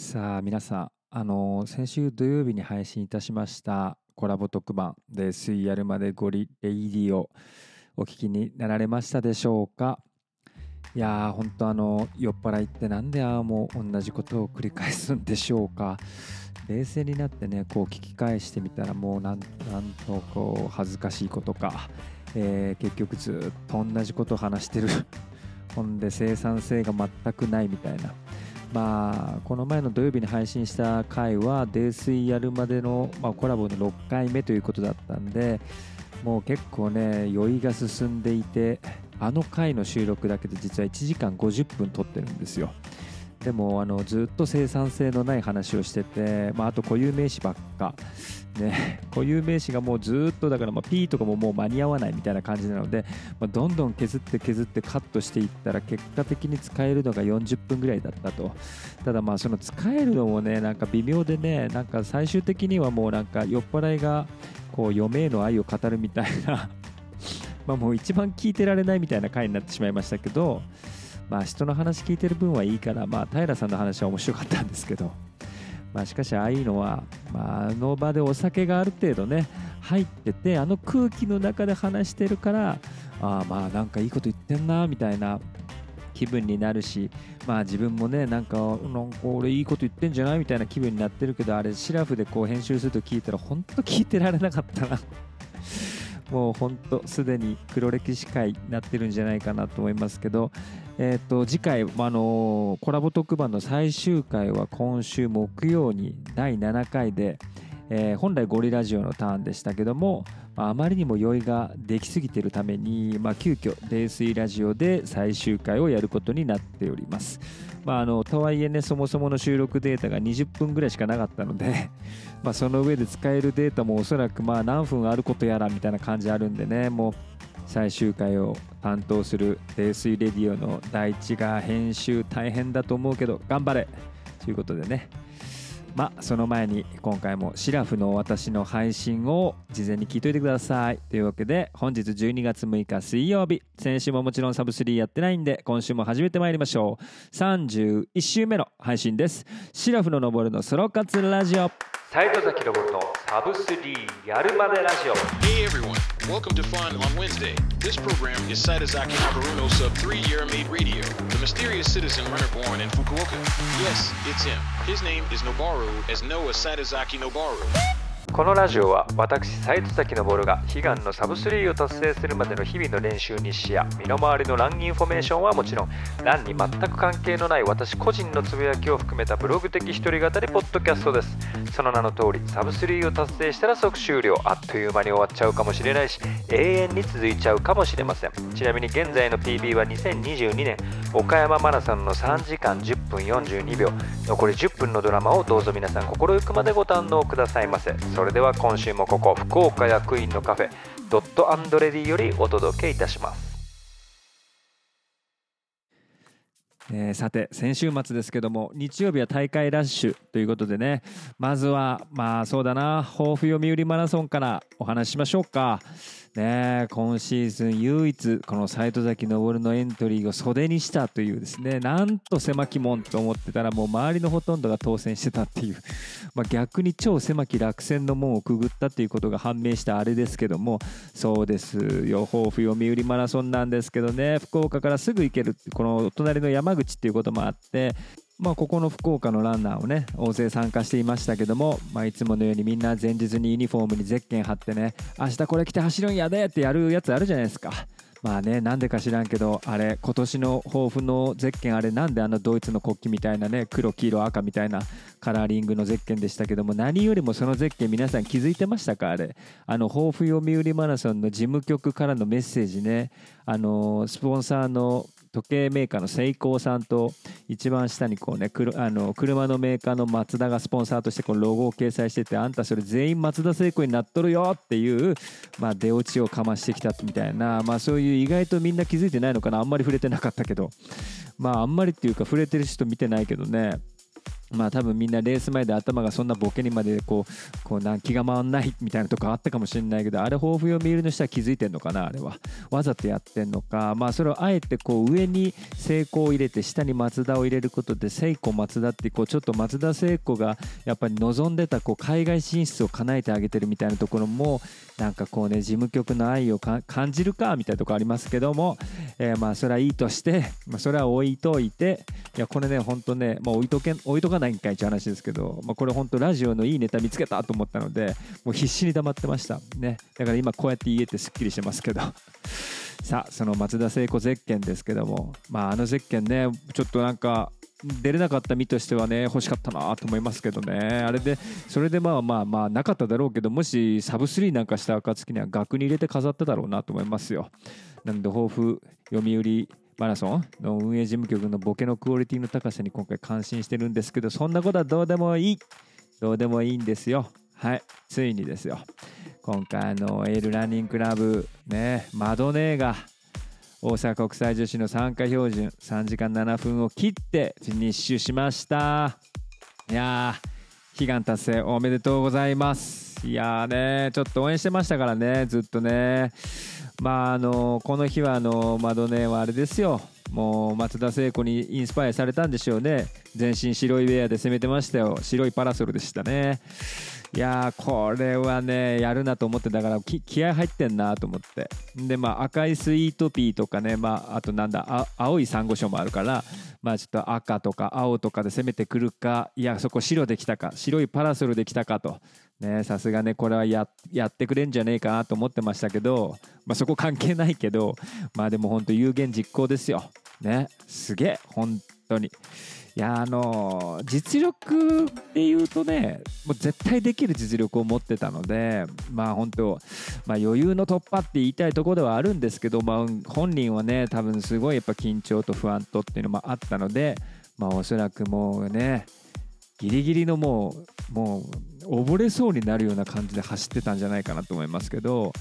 さあ皆さんあの先週土曜日に配信いたしましたコラボ特番「で水やるまでゴリレイディ」をお聞きになられましたでしょうか？いやー本当あの酔っ払いってなんでああもう同じことを繰り返すんでしょうか？冷静になってねこう聞き返してみたらもうなんなんとこう恥ずかしいことか、えー結局ずっと同じことを話してる。ほんで生産性が全くないみたいな。まあこの前の土曜日に配信した回は泥酔やるまでの、まあ、コラボの6回目ということだったんでもう結構ね酔いが進んでいてあの回の収録だけで実は1時間50分撮ってるんですよ。でもあのずっと生産性のない話をしてて、まあ、あと固有名詞ばっか、ね、固有名詞がもうずっとだからまあ P とかももう間に合わないみたいな感じなので、まあ、どんどん削って削ってカットしていったら結果的に使えるのが40分ぐらいだったと。ただまあその使えるのもねなんか微妙でねなんか最終的にはもうなんか酔っ払いがこう嫁への愛を語るみたいな。まあもう一番聞いてられないみたいな回になってしまいましたけどまあ人の話聞いてる分はいいからまあ平さんの話は面白かったんですけど。まあしかしああいうのは、まあ、あの場でお酒がある程度ね入っててあの空気の中で話してるからああまあなんかいいこと言ってんなみたいな気分になるしまあ自分もねなんかなんか俺いいこと言ってんじゃないみたいな気分になってるけどあれシラフでこう編集すると聞いたら本当聞いてられなかったな。もうほんとすでに黒歴史会になってるんじゃないかなと思いますけど、えー、と次回、ああのコラボ特番の最終回は今週木曜に第7回で、えー本来ゴリラジオのターンでしたけども、あまりにも酔いができすぎているために、まあ、急遽泥酔ラジオで最終回をやることになっております。まあ、あのとはいえねそもそもの収録データが20分ぐらいしかなかったので まその上で使えるデータもおそらくまあ何分あることやらみたいな感じあるんでねもう最終回を担当する泥酔レディオの第一が編集大変だと思うけど頑張れということでねまあその前に今回もシラフの私の配信を事前に聞いといてください。というわけで本日12月6日水曜日。先週ももちろんサブスリーやってないんで今週も始めてまいりましょう。31週目の配信です。シラフの登るのソロ活ラジオ。斉藤崎登るのサブ3やるまでラジオ Hey everyone, welcome to Fun on Wednesday. This program is Saitozaki Noburuno Sub 3 Year Made Radio, the mysterious citizen runner born in Fukuoka. Yes, it's him. His name is Nobaru, as Noah Saitozaki Nobaru. このラジオは私西戸崎昇が悲願のサブ3を達成するまでの日々の練習日誌や身の回りのランインフォメーションはもちろんランに全く関係のない私個人のつぶやきを含めたブログ的一人語りポッドキャストです。その名の通りサブ3を達成したら即終了。あっという間に終わっちゃうかもしれないし永遠に続いちゃうかもしれません。ちなみに現在の PB は2022年岡山マラソンの3時間10分42秒。残り10分のドラマをどうぞ皆さん心ゆくまでご堪能くださいませ。それでは今週もここ福岡役員のカフェドットアンドレディよりお届けいたします。えーさて先週末ですけども日曜日は大会ラッシュということでねまずはまあそうだな抱負読売マラソンからお話ししましょうか。ね今シーズン唯一この斉藤崎昇のエントリーを袖にしたというですねなんと狭き門と思ってたらもう周りのほとんどが当選してたっていう、まあ、逆に超狭き落選の門をくぐったっていうことが判明したあれですけどもそうですよ。抱負読売マラソンなんですけどね福岡からすぐ行けるこの隣の山口っていうこともあってまあ、ここの福岡のランナーをね大勢参加していましたけども、まあ、いつものようにみんな前日にユニフォームにゼッケン貼ってね明日これ着て走るんやでってやるやつあるじゃないですか。まあねなんでか知らんけどあれ今年の抱負のゼッケンあれなんであのドイツの国旗みたいなね黒黄色赤みたいなカラーリングのゼッケンでしたけども何よりもそのゼッケン皆さん気づいてましたか？あれ。あの抱負読売マラソンの事務局からのメッセージね。あのスポンサーの時計メーカーのセイコーさんと一番下にこうねあの車のメーカーのマツダがスポンサーとしてこのロゴを掲載しててあんたそれ全員マツダセイコーになっとるよっていう、まあ、出落ちをかましてきたみたいな、まあ、そういう意外とみんな気づいてないのかな。あんまり触れてなかったけどまああんまりっていうか触れてる人見てないけどねまあ多分みんなレース前で頭がそんなボケにまでこうこうな気が回んないみたいなとこあったかもしれないけどあれ抱負読み入りの人は気づいてんのかなあれは。わざとやってんのか。まあそれをあえてこう上に成功を入れて下に松田を入れることで聖子松田ってこうちょっと松田聖子がやっぱり望んでたこう海外進出を叶えてあげてるみたいなところもなんかこうね事務局の愛を感じるかみたいなとこありますけども、えー、まあそれはいいとして、まあ、それは置いといていやこれね本当ね、まあ、置いとけ置いとかないんかいって話ですけど、まあ、これ本当ラジオのいいネタ見つけたと思ったのでもう必死に黙ってました。ね。だから今こうやって言えてすっきりしてますけど。さあその松田聖子ゼッケンですけども。まああのゼッケンねちょっとなんか出れなかった身としてはね欲しかったなと思いますけどね。あれでそれでまあまあまあなかっただろうけどもしサブ3なんかした暁には額に入れて飾っただろうなと思いますよ。なんで抱負読売マラソン？の運営事務局のボケのクオリティの高さに今回感心してるんですけどそんなことはどうでもいい。どうでもいいんですよ。はい。ついにですよ。今回のエールランニングクラブねマドネーが大阪国際女子の参加標準3時間7分を切ってフィニッシュしました。いやー悲願達成おめでとうございます。いやーねちょっと応援してましたからねずっとね。まああのこの日はあのマドネーはあれですよ。もう松田聖子にインスパイアされたんでしょうね。全身白いウェアで攻めてましたよ。白いパラソルでしたね。いやこれはねやるなと思ってだから気合入ってんなと思って。でまあ赤いスイートピーとかねまああとなんだ青いサンゴ礁もあるからまあちょっと赤とか青とかで攻めてくるかいやそこ白できたか白いパラソルできたかと。ねさすがねこれはやってくれんじゃねえかなと思ってましたけど、まあ、そこ関係ないけどまあでも本当有言実行ですよ。ねすげえ本当に。いやあの実力で言うとねもう絶対できる実力を持ってたのでまあ本当、まあ、余裕の突破って言いたいところではあるんですけど、まあ、本人はね多分すごいやっぱ緊張と不安とっていうのもあったのでまあおそらくもうねギリギリのもうもう溺れそうになるような感じで走ってたんじゃないかなと思いますけど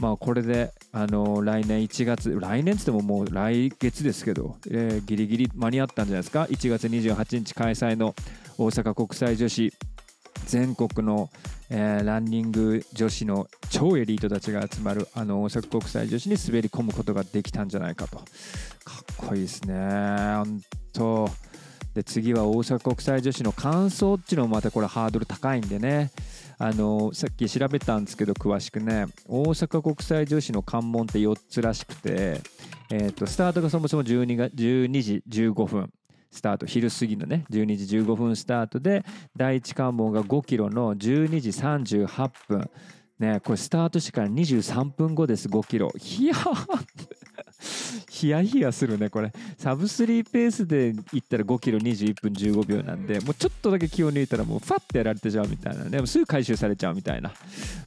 まあ、これで、あの来年1月、来年つってももう来月ですけど、えー、ギリギリ間に合ったんじゃないですか、1月28日開催の大阪国際女子全国の、えー、ランニング女子の超エリートたちが集まるあの大阪国際女子に滑り込むことができたんじゃないかと。かっこいいですね。本当で次は大阪国際女子の完走っていうのもまたこれハードル高いんでね。あのさっき調べたんですけど詳しくね。大阪国際女子の関門って4つらしくて、えーと、スタートがそもそも 12, が12時15分。スタート昼過ぎのね。12時15分スタートで第1関門が5キロの12時38分。ねこれスタートしてから23分後です5キロ。いやヒヤヒヤするね、これ。サブスリーペースで行ったら5キロ21分15秒なんで、もうちょっとだけ気を抜いたらもうファッてやられてちゃうみたいなね、すぐ回収されちゃうみたいな。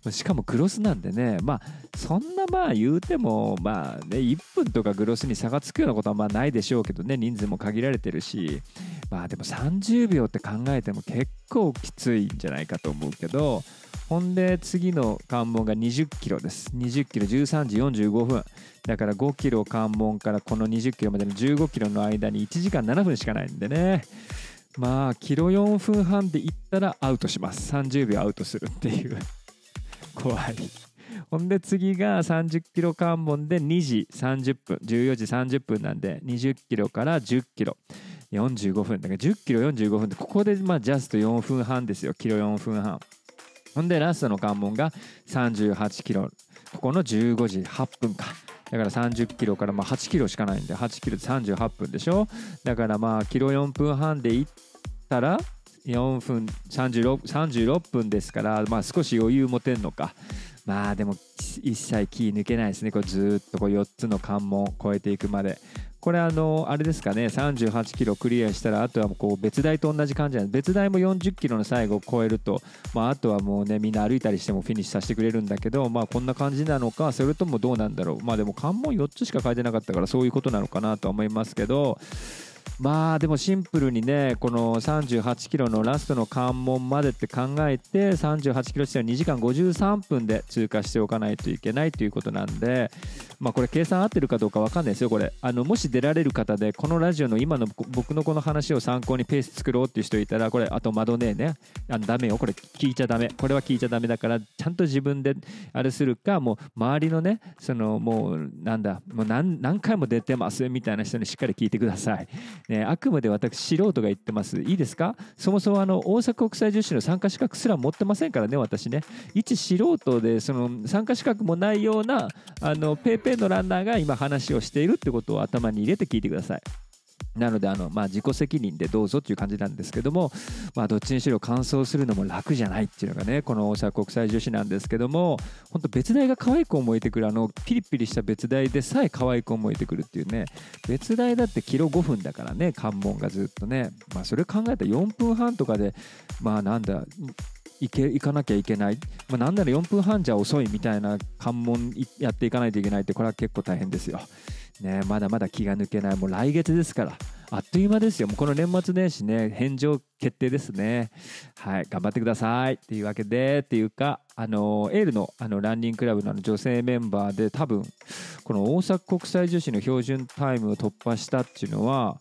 しかもクロスなんでね、まあ、そんなまあ言うても、まあね、1分とかグロスに差がつくようなことはまあないでしょうけどね、人数も限られてるし、まあでも30秒って考えても結構きついんじゃないかと思うけど、ほんで次の関門が20キロです。20キロ13時45分。だから5キロ関門からこの20キロまでの15キロの間に1時間7分しかないんでね。まあ、キロ4分半で行ったらアウトします。30秒アウトするっていう。怖い。ほんで次が30キロ関門で2時30分、14時30分なんで20キロから10キロ。45分だから10キロ45分でここでまあジャスト4分半ですよキロ4分半ほんでラストの関門が38キロ。ここの15時8分か。だから30キロからまあ8キロしかないんで8キロで38分でしょ。だからまあキロ4分半で行ったら4分 36, 36分ですからまあ少し余裕持てんのか。まあでも一切気抜けないですね。これずっとこう4つの関門超えていくまで。これあのあれですかね38キロクリアしたらあとはこう別台と同じ感じなんで別台も40キロの最後を超えると、まあ、あとはもうねみんな歩いたりしてもフィニッシュさせてくれるんだけどまあこんな感じなのかそれともどうなんだろう。まあでも関門4つしか書いてなかったからそういうことなのかなと思いますけどまあでもシンプルにねこの38キロのラストの関門までって考えて38キロ地点は2時間53分で通過しておかないといけないということなんでまあこれ計算合ってるかどうかわかんないですよこれ。あのもし出られる方でこのラジオの今の僕のこの話を参考にペース作ろうっていう人いたらこれあと窓ねね。あのダメよ。これ聞いちゃダメ。これは聞いちゃダメだからちゃんと自分であれするかもう周りのねそのもうなんだもう何何回も出てますみたいな人にしっかり聞いてください、ね、あくまで私素人が言ってます。いいですか？そもそもあの大阪国際女子の参加資格すら持ってませんからね私ね。一素人でその参加資格もないようなあのペーペーのランナーが今話をしているってことを頭に入れて聞いてください。なのであの、まあ、自己責任でどうぞっていう感じなんですけども、まあ、どっちにしろ完走するのも楽じゃないっていうのがねこの大阪国際女子なんですけども本当別大が可愛く思えてくるあのピリピリした別大でさえ可愛く思えてくるっていうね別大だってキロ5分だからね関門がずっとね、まあ、それ考えたら4分半とかでまあなんだ行け行かなきゃいけない、まあ、なんなら4分半じゃ遅いみたいな関門やっていかないといけないってこれは結構大変ですよ。ね、まだまだ気が抜けない。もう来月ですから。あっという間ですよ。もうこの年末年始ね返上決定ですね。はい頑張ってください。っていうわけでっていうかあのエールのあのランニングクラブの女性メンバーで多分この大阪国際女子の標準タイムを突破したっていうのは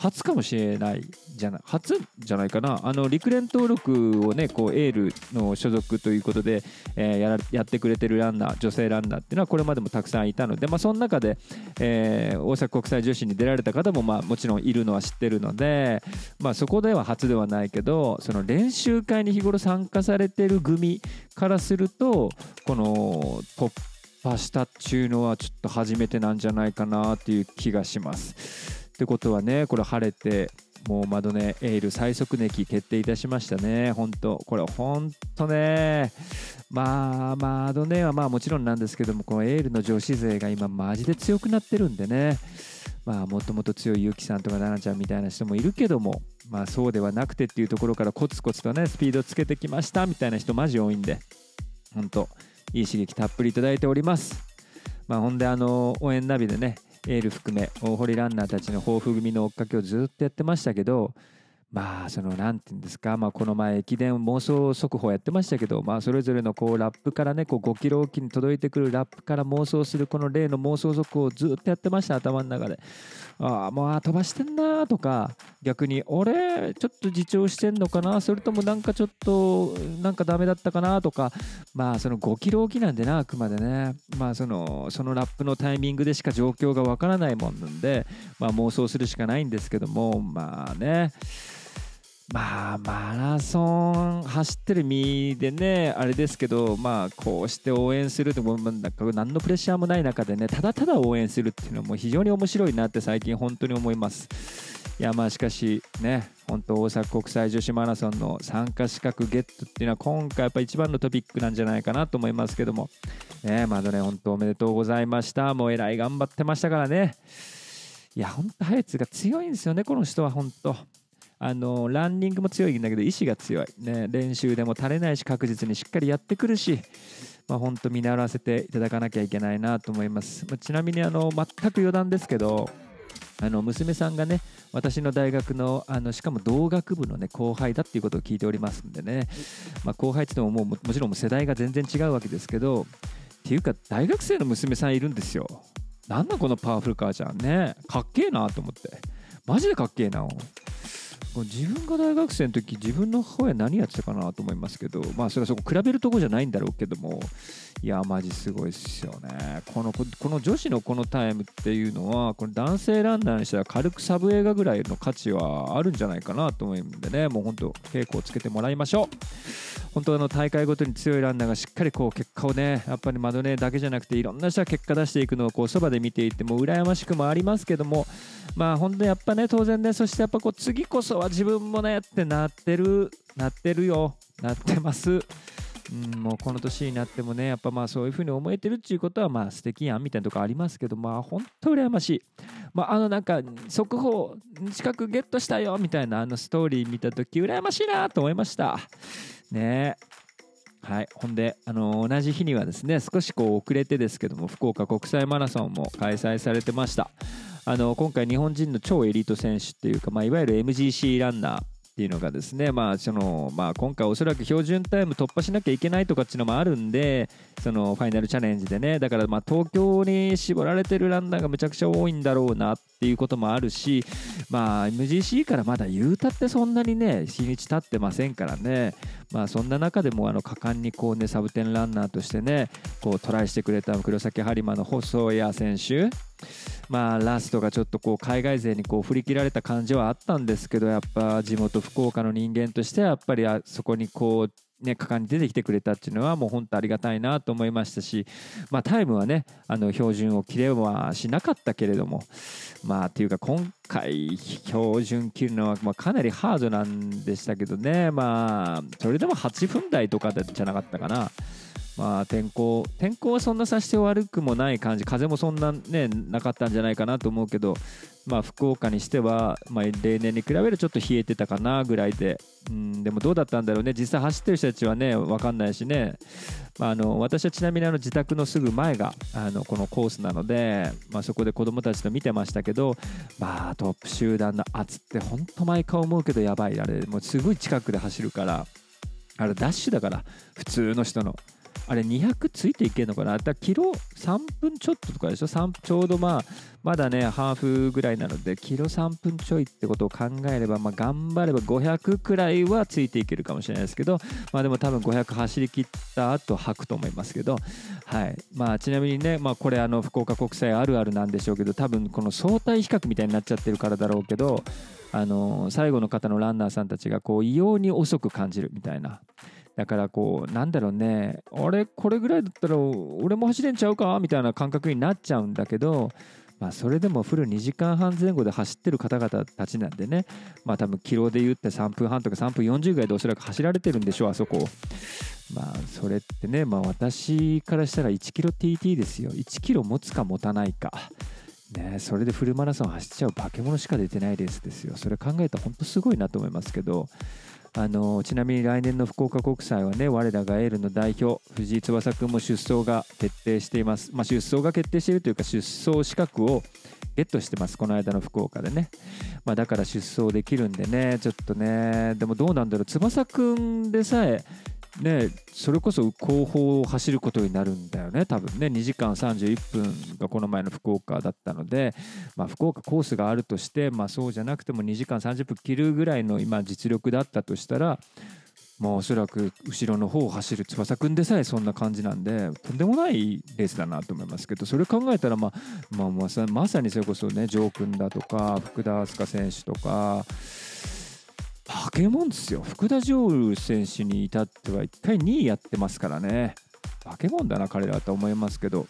初かもしれないじゃない初じゃないかなあの陸連登録をねこうエールの所属ということで、えー、やらやってくれてるランナー女性ランナーっていうのはこれまでもたくさんいたので、まあ、その中で、えー、大阪国際女子に出られた方も、まあ、もちろんいるのは知ってるので、まあ、そこでは初ではないけどその練習会に日頃参加されてる組からするとこの突破したっていうのはちょっと初めてなんじゃないかなっていう気がします。ってことはね、これ晴れて、もう窓ね、エール最速ネキ決定いたしましたね。本当これ本当ね、まあ、窓ねはまあもちろんなんですけども、このエールの女子勢が今マジで強くなってるんでね、まあもともと強いゆきさんとか奈々ちゃんみたいな人もいるけども、まあそうではなくてっていうところからコツコツとね、スピードつけてきましたみたいな人マジ多いんで、本当いい刺激たっぷりいただいております。まあほんであの、応援ナビでね、エール含め大堀ランナーたちの抱負組の追っかけをずっとやってましたけどまあその何て言うんですか、まあ、この前駅伝妄想速報やってましたけど、まあ、それぞれのこうラップからねこう5キロおきに届いてくるラップから妄想するこの例の妄想速報をずっとやってました頭の中で。ああもう飛ばしてんなとか逆に俺ちょっと自重してんのかなそれともなんかちょっとなんかダメだったかなとかまあその5キロおきなんでなあくまでね。まあそのそのラップのタイミングでしか状況がわからないもんなんで、まあ、妄想するしかないんですけどもまあね。まあマラソン走ってる身でねあれですけどまあこうして応援するってもなんか何のプレッシャーもない中でねただただ応援するっていうのも非常に面白いなって最近本当に思います。いやまあしかしね本当大阪国際女子マラソンの参加資格ゲットっていうのは今回やっぱ一番のトピックなんじゃないかなと思いますけども。ねまだね本当おめでとうございました。もうえらい頑張ってましたからね。いや本当ハヤツが強いんですよねこの人は本当。あのランニングも強いんだけど意志が強い、ね、練習でも垂れないし確実にしっかりやってくるし、まあ、本当見習わせていただかなきゃいけないなと思います、まあ、ちなみにあの全く余談ですけどあの娘さんがね私の大学のあのしかも同学部の、ね、後輩だっていうことを聞いておりますんでね、まあ、後輩って言ってももうもちろん世代が全然違うわけですけどっていうか大学生の娘さんいるんですよ。なんだこのパワフルカーじゃん。ねかっけえなと思って。マジでかっけえな自分が大学生の時自分の母親何やってたかなと思いますけどまあそれはそこ比べるとこじゃないんだろうけどもいやマジすごいっすよね。このこの女子のこのタイムっていうのはこの男性ランナーにしたら軽くサブ映画ぐらいの価値はあるんじゃないかなと思うんでね。もう本当稽古をつけてもらいましょう。本当の大会ごとに強いランナーがしっかりこう結果をねやっぱり窓ねだけじゃなくていろんな人が結果出していくのをこうそばで見ていても羨ましくもありますけどもまあ本当やっぱね当然ねそしてやっぱこう次こそは自分もねってなってるなってるよ。なってます。うん、もうこの年になってもねやっぱまあそういうふうに思えてるっていうことはまあ素敵やんみたいなとこありますけどまあ本当羨ましい、まあ、あのなんか速報近くゲットしたよみたいなあのストーリー見た時羨ましいなと思いました。ね。えはい、ほんで、あの同じ日にはですね少しこう遅れてですけども福岡国際マラソンも開催されてました。あの今回日本人の超エリート選手っていうか、まあ、いわゆる MGC ランナーっていうのがですね、まあそのまあ、今回おそらく標準タイム突破しなきゃいけないとかっていうのもあるんでそのファイナルチャレンジでねだからまあ東京に絞られてるランナーがむちゃくちゃ多いんだろうなっていうこともあるし、まあ、MGC からまだ言うたってそんなにね日にち経ってませんからね、まあ、そんな中でもあの果敢にこう、ね、サブテンランナーとしてねこうトライしてくれた黒崎播磨の細谷選手。まあ、ラストがちょっとこう海外勢にこう振り切られた感じはあったんですけどやっぱ地元福岡の人間としてはやっぱりあそこにこうね、果敢に出てきてくれたっていうのはもう本当ありがたいなと思いましたし、まあ、タイムはねあの標準を切れはしなかったけれどもまあというか今回標準切るのはまかなりハードなんでしたけどねまあそれでも8分台とかじゃなかったかな。まあ、天候天候はそんなさして悪くもない感じ風もそんなねなかったんじゃないかなと思うけど、まあ、福岡にしては、まあ、例年に比べるとちょっと冷えてたかなぐらいで、うん、でもどうだったんだろうね実際走ってる人たちはね分かんないしね、まあ、あの私はちなみにあの自宅のすぐ前があのこのコースなので、まあ、そこで子供たちと見てましたけど、まあ、トップ集団の圧って本当毎回思うけどやばいあれもうすごい近くで走るからあれダッシュだから普通の人の。あれ200ついていけるのかな？だキロ3分ちょっととかでしょ？ちょうどまあまだねハーフぐらいなのでキロ3分ちょいってことを考えれば、まあ、頑張れば500くらいはついていけるかもしれないですけどまあでも多分500走り切った後吐くと思いますけどはい。まあちなみにねまあこれあの福岡国際あるあるなんでしょうけど多分この相対比較みたいになっちゃってるからだろうけどあの最後の方のランナーさんたちがこう異様に遅く感じるみたいなだからこうなんだろうねあれこれぐらいだったら俺も走れんちゃうか？みたいな感覚になっちゃうんだけどまあ、それでもフル2時間半前後で走ってる方々たちなんでね、まあ多分キロで言って3分半とか3分40ぐらいでおそらく走られてるんでしょう、あそこ。まあそれってね、まあ私からしたら1キロ TT ですよ。1キロ持つか持たないか。ね、それでフルマラソン走っちゃう化け物しか出てないレースですよ。それ考えたら本当すごいなと思いますけど、あのちなみに来年の福岡国際はね我らがエールの代表藤井翼君も出走が決定しています、まあ、出走が決定しているというか出走資格をゲットしてますこの間の福岡でね、まあ、だから出走できるんでねちょっとね。でもどうなんだろう。翼くんでさえね、それこそ後方を走ることになるんだよね、多分ね、2時間31分がこの前の福岡だったので、まあ、福岡コースがあるとして、まあ、そうじゃなくても2時間30分切るぐらいの今、実力だったとしたら、もうおそらく後ろの方を走る翼くんでさえそんな感じなんでとんでもないレースだなと思いますけどそれ考えたら、まあまあ、まさにそれこそねジョー君だとか福田明日香選手とか化け物ですよ。福田ジョール選手に至っては1回2位やってますからね。化け物だな彼らと思いますけど。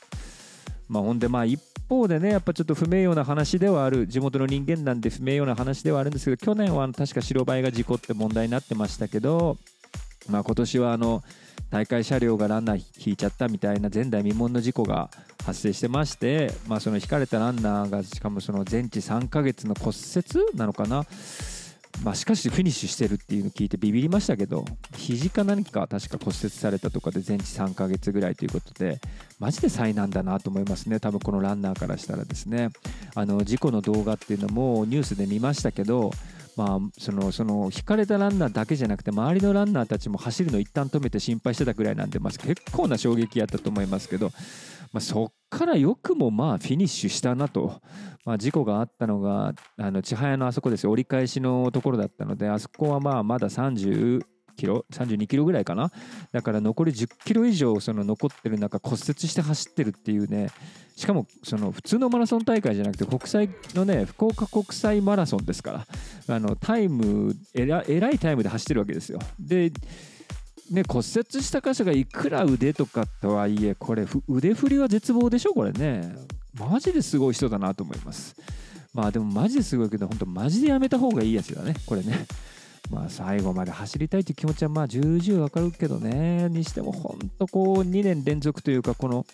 まあほんでまあ一方でねやっぱちょっと不名誉な話ではある。地元の人間なんで不名誉な話ではあるんですけど去年は確か白バイが事故って問題になってましたけどまあ今年はあの大会車両がランナー引いちゃったみたいな前代未聞の事故が発生してまして、まあ、その引かれたランナーがしかもその全治3ヶ月の骨折なのかな。まあ、しかしフィニッシュしてるっていうのを聞いてビビりましたけど肘か何か確か骨折されたとかで全治3ヶ月ぐらいということでマジで災難だなと思いますね。多分このランナーからしたらですね。あの事故の動画っていうのもニュースで見ましたけどまあ、そのその引かれたランナーだけじゃなくて周りのランナーたちも走るの一旦止めて心配してたぐらいなんで、まあ、結構な衝撃やったと思いますけど、まあ、そっからよくもまあフィニッシュしたなと、まあ、事故があったのがあの千早のあそこです折り返しのところだったのであそこはまあまだ30キロ32キロぐらいかな。だから残り10キロ以上その残ってる中骨折して走ってるっていうね。しかもその普通のマラソン大会じゃなくて国際のね福岡国際マラソンですからあのタイムえらえらいタイムで走ってるわけですよ。でね、骨折した箇所がいくら腕とかとはいえこれ腕振りは絶望でしょこれね。マジですごい人だなと思います。まあでもマジですごいけど本当マジでやめた方がいいやつだねこれね。まあ最後まで走りたいという気持ちはまあ重々わかるけどね。にしても本当こう2年連続というかこの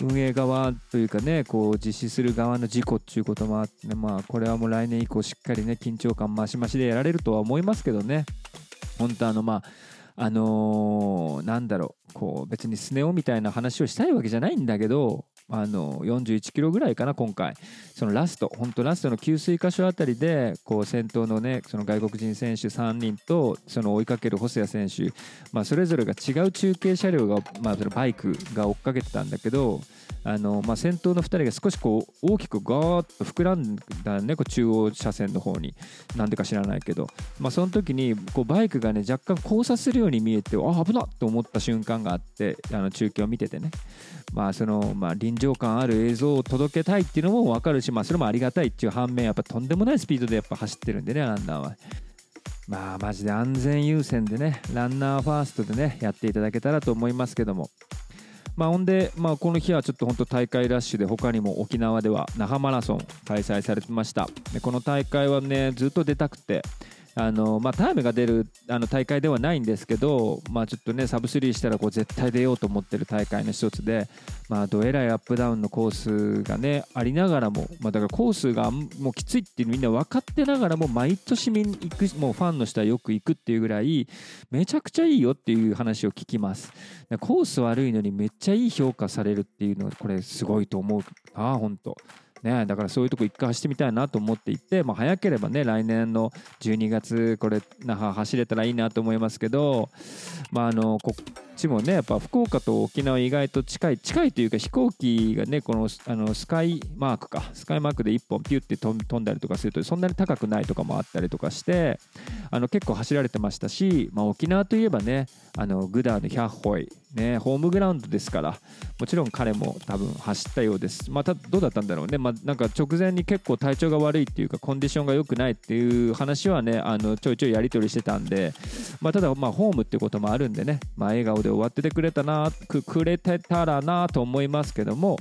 運営側というかねこう実施する側の事故っていうこともあって、ね、まあこれはもう来年以降しっかりね緊張感増し増しでやられるとは思いますけどね。本当あのまああのー、なんだろうこう別にスネ夫みたいな話をしたいわけじゃないんだけどあの41キロぐらいかな今回。そのラスト本当ラストの給水箇所あたりでこう先頭のねその外国人選手3人とその追いかける細谷選手、まあ、それぞれが違う中継車両が、まあ、そのバイクが追っかけてたんだけどあの、まあ、先頭の2人が少しこう大きくガーッと膨らんだねこう中央車線の方になんでか知らないけど、まあ、その時にこうバイクがね若干交差するように見えてあ危なっと思った瞬間があってあの中継を見ててね、まあそのまあ、臨場感ある映像を届けたいっていうのも分かるし、まあ、それもありがたいっていう反面やっぱとんでもないスピードでやっぱ走ってるんでねランナーは。まあマジで安全優先でねランナーファーストでねやっていただけたらと思いますけどもまあ、ほんで、まあ、この日はちょっと本当大会ラッシュで他にも沖縄では那覇マラソン開催されてました。でこの大会はねずっと出たくて。あのまあ、タイムが出るあの大会ではないんですけど、まあ、ちょっとねサブ3したらこう絶対出ようと思ってる大会の一つで、まあ、どえらいアップダウンのコースがねありながらも、まあ、だからコースがもうきついってみんな分かってながらも毎年みん行くもうファンの人はよく行くっていうぐらいめちゃくちゃいいよっていう話を聞きます。コース悪いのにめっちゃいい評価されるっていうのはこれすごいと思うああ本当。ね、だからそういうとこ一回走ってみたいなと思っていて、まあ、早ければね来年の12月これ那覇走れたらいいなと思いますけど、まあ、あのこちもねやっぱ福岡と沖縄意外と近い近いというか飛行機がねこのあのスカイマークかスカイマークで1本ピュッて飛んだりとかするとそんなに高くないとかもあったりとかしてあの結構走られてましたし、まあ、沖縄といえばねあのグダーのヒャッホイね、ホームグラウンドですから、もちろん彼も多分走ったようです。またどうだったんだろうね、まあ、なんか直前に結構体調が悪いっていうか、コンディションが良くないっていう話はね、あのちょいちょいやり取りしてたんで、まあ、ただ、まあ、ホームっていうこともあるんでね、まあ、笑顔でで終わっててくれたな、くくれてたらなと思いますけども、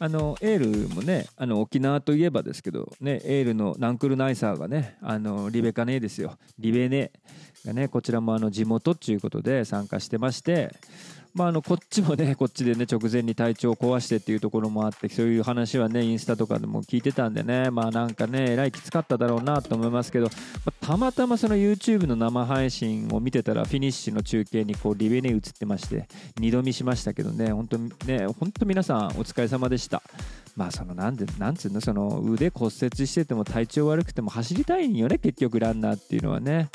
あのエールもねあの沖縄といえばですけど、ね、エールのナンクルナイサーがねあのリベカネですよ。リベネがねこちらもあの地元っていうことで参加してましてまあ、あのこっちもね こっちでね直前に体調を壊してっていうところもあってそういう話はねインスタとかでも聞いてたんでねまあなんかねえらいきつかっただろうなと思いますけど、まあ、たまたまその YouTube の生配信を見てたらフィニッシュの中継にこうリベネ映ってまして二度見しましたけどね本当ね本当皆さんお疲れ様でした。まあそのなんでなんつうのその腕骨折してても体調悪くても走りたいんよね結局ランナーっていうのはね。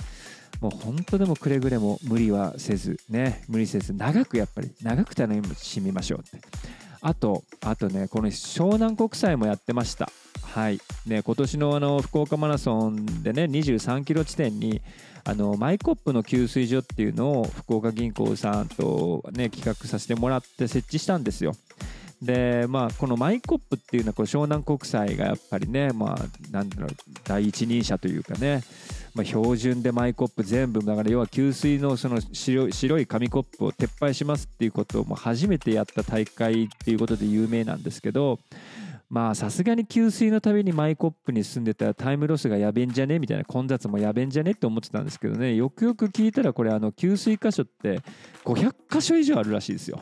もう本当でもくれぐれも無理はせずね無理せず長くやっぱり長く楽しみましょうって。あとあとねこの湘南国際もやってました。はい。ね今年のあの福岡マラソンでね23キロ地点にあのマイコップの給水所っていうのを福岡銀行さんとね企画させてもらって設置したんですよ。でまあこのマイコップっていうのはこう湘南国際がやっぱりねまあなんだろう第一人者というかねまあ、標準でマイコップ全部だから要は給水のその白い紙コップを撤廃しますっていうことをもう初めてやった大会っていうことで有名なんですけどまあさすがに給水のたびにマイコップに住んでたらタイムロスがやべえんじゃねみたいな混雑もやべえんじゃねって思ってたんですけどねよくよく聞いたらこれあの給水箇所って500箇所以上あるらしいですよ。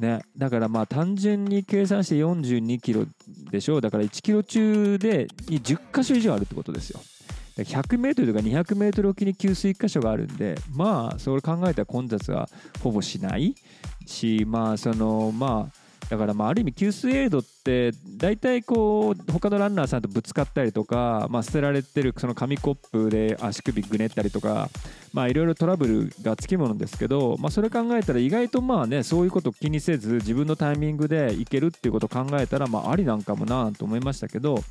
ね、だからまあ単純に計算して42キロでしょうだから1キロ中で10箇所以上あるってことですよ。100メートルとか200メートル沖に給水箇所があるんで、まあ、それ考えたら混雑はほぼしないし、まあ、その、まあ、だからまあある意味給水エイドって大体こう他のランナーさんとぶつかったりとか、まあ、捨てられてるその紙コップで足首ぐねったりとかいろいろトラブルがつきものですけど、まあ、それ考えたら意外とまあねそういうこと気にせず自分のタイミングでいけるっていうことを考えたらまあありなんかもなと思いましたけど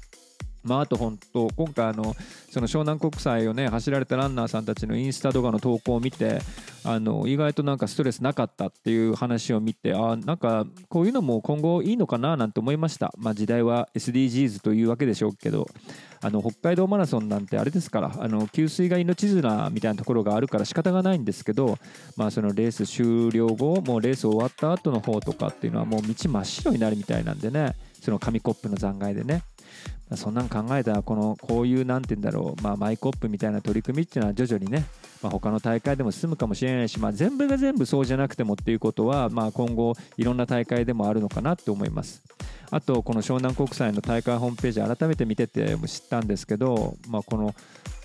まあ、あと本当、今回あの、その湘南国際をね、走られたランナーさんたちのインスタ動画の投稿を見て、あの意外となんかストレスなかったっていう話を見て、あなんかこういうのも今後いいのかななんて思いました。まあ、時代は SDGs というわけでしょうけど、あの北海道マラソンなんてあれですから、あの給水が命綱みたいなところがあるから仕方がないんですけど、まあ、そのレース終了後、もうレース終わった後の方とかっていうのはもう道真っ白になるみたいなんでね、その紙コップの残骸でね。そんなん考えたらこのこういうなんて言うんだろう、まあ、マイコップみたいな取り組みっていうのは徐々にね、まあ、他の大会でも進むかもしれないし、まあ、全部が全部そうじゃなくてもっていうことは、まあ、今後いろんな大会でもあるのかなって思います。あとこの湘南国際の大会ホームページ改めて見てて知ったんですけど、まあ、この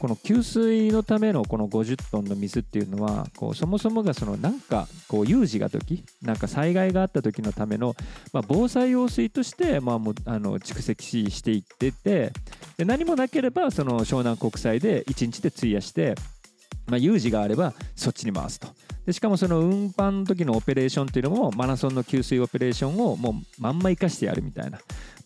この給水のためのこの50トンの水っていうのはこうそもそもがそのなんかこう有事が時なんか災害があった時のための、まあ、防災用水としてまあもあの蓄積していっててで何もなければその湘南国際で1日で費やしてまあ、有事があればそっちに回すと。でしかもその運搬の時のオペレーションっていうのもマラソンの給水オペレーションをもうまんま生かしてやるみたいな。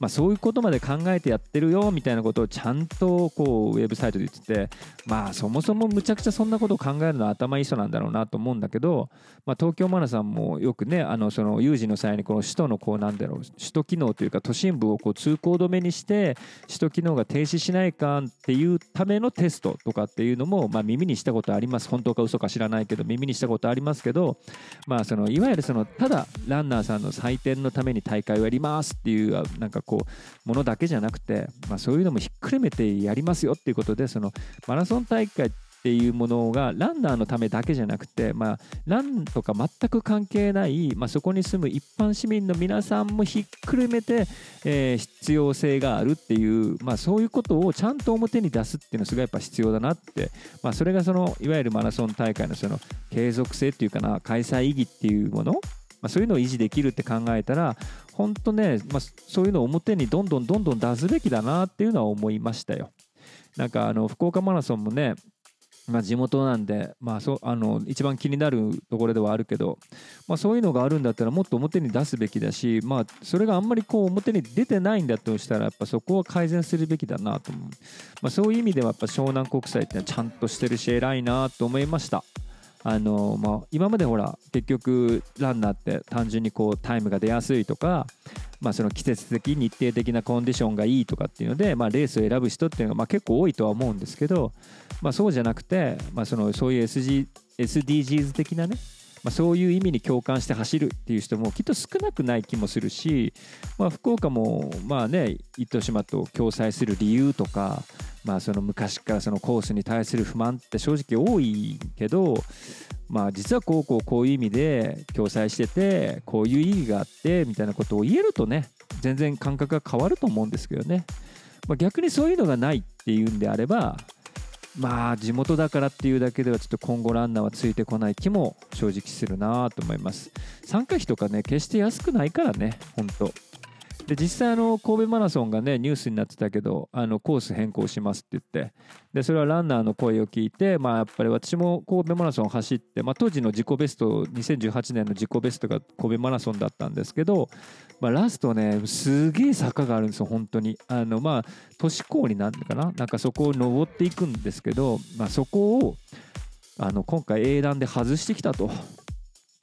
まあ、そういうことまで考えてやってるよみたいなことをちゃんとこうウェブサイトで言っててまあそもそもむちゃくちゃそんなことを考えるのは頭いい人なんだろうなと思うんだけど、まあ、東京マラソンもよくねあのその有事の際にこの首都のこうなんだろう首都機能というか都心部をこう通行止めにして首都機能が停止しないかっていうためのテストとかっていうのも、まあ、耳にしたことあります。本当か嘘か知らないけど耳にしたことありますけど、まあ、そのいわゆるそのただランナーさんの採点のために大会をやりますっていうなんかこうものだけじゃなくて、まあ、そういうのもひっくるめてやりますよっていうことでそのマラソン大会っていうものがランナーのためだけじゃなくて、まあ、ランとか全く関係ない、まあ、そこに住む一般市民の皆さんもひっくるめて、えー、必要性があるっていう、まあ、そういうことをちゃんと表に出すっていうのはすごいやっぱ必要だなって、まあ、それがそのいわゆるマラソン大会のその継続性っていうかな開催意義っていうものまあ、そういうのを維持できるって考えたら本当ね、まあ、そういうのを表にどんどんどんどん出すべきだなっていうのは思いましたよ。なんかあの福岡マラソンもねまあ、地元なんで、まあ、そあの一番気になるところではあるけど、まあ、そういうのがあるんだったらもっと表に出すべきだし、まあ、それがあんまりこう表に出てないんだとしたらやっぱそこは改善するべきだなと思う、まあ、そういう意味ではやっぱ湘南国際ってちゃんとしてるし偉いなと思いました。あのまあ、今までほら結局ランナーって単純にこうタイムが出やすいとか、まあ、その季節的日程的なコンディションがいいとかっていうので、まあ、レースを選ぶ人っていうのがまあ結構多いとは思うんですけど、まあ、そうじゃなくて、まあ、そのそういう SG SDGs 的なねまあ、そういう意味に共感して走るっていう人もきっと少なくない気もするし、まあ、福岡もまあね糸島と共催する理由とか、まあ、その昔からそのコースに対する不満って正直多いけど、まあ、実はこうこうこういう意味で共催しててこういう意義があってみたいなことを言えるとね全然感覚が変わると思うんですけどね、まあ、逆にそういうのがないっていうんであればまあ地元だからっていうだけではちょっと今後ランナーはついてこない気も正直するなと思います。参加費とかね決して安くないからね本当で実際あの神戸マラソンがねニュースになってたけどあのコース変更しますって言って。でそれはランナーの声を聞いてまあやっぱり私も神戸マラソン走って、まあ、当時の自己ベスト2018年の自己ベストが神戸マラソンだったんですけど、まあ、ラストねすげえ坂があるんですよ本当に。あのまあ都市高になるのかななんかそこを登っていくんですけど、まあ、そこをあの今回英断で外してきたと。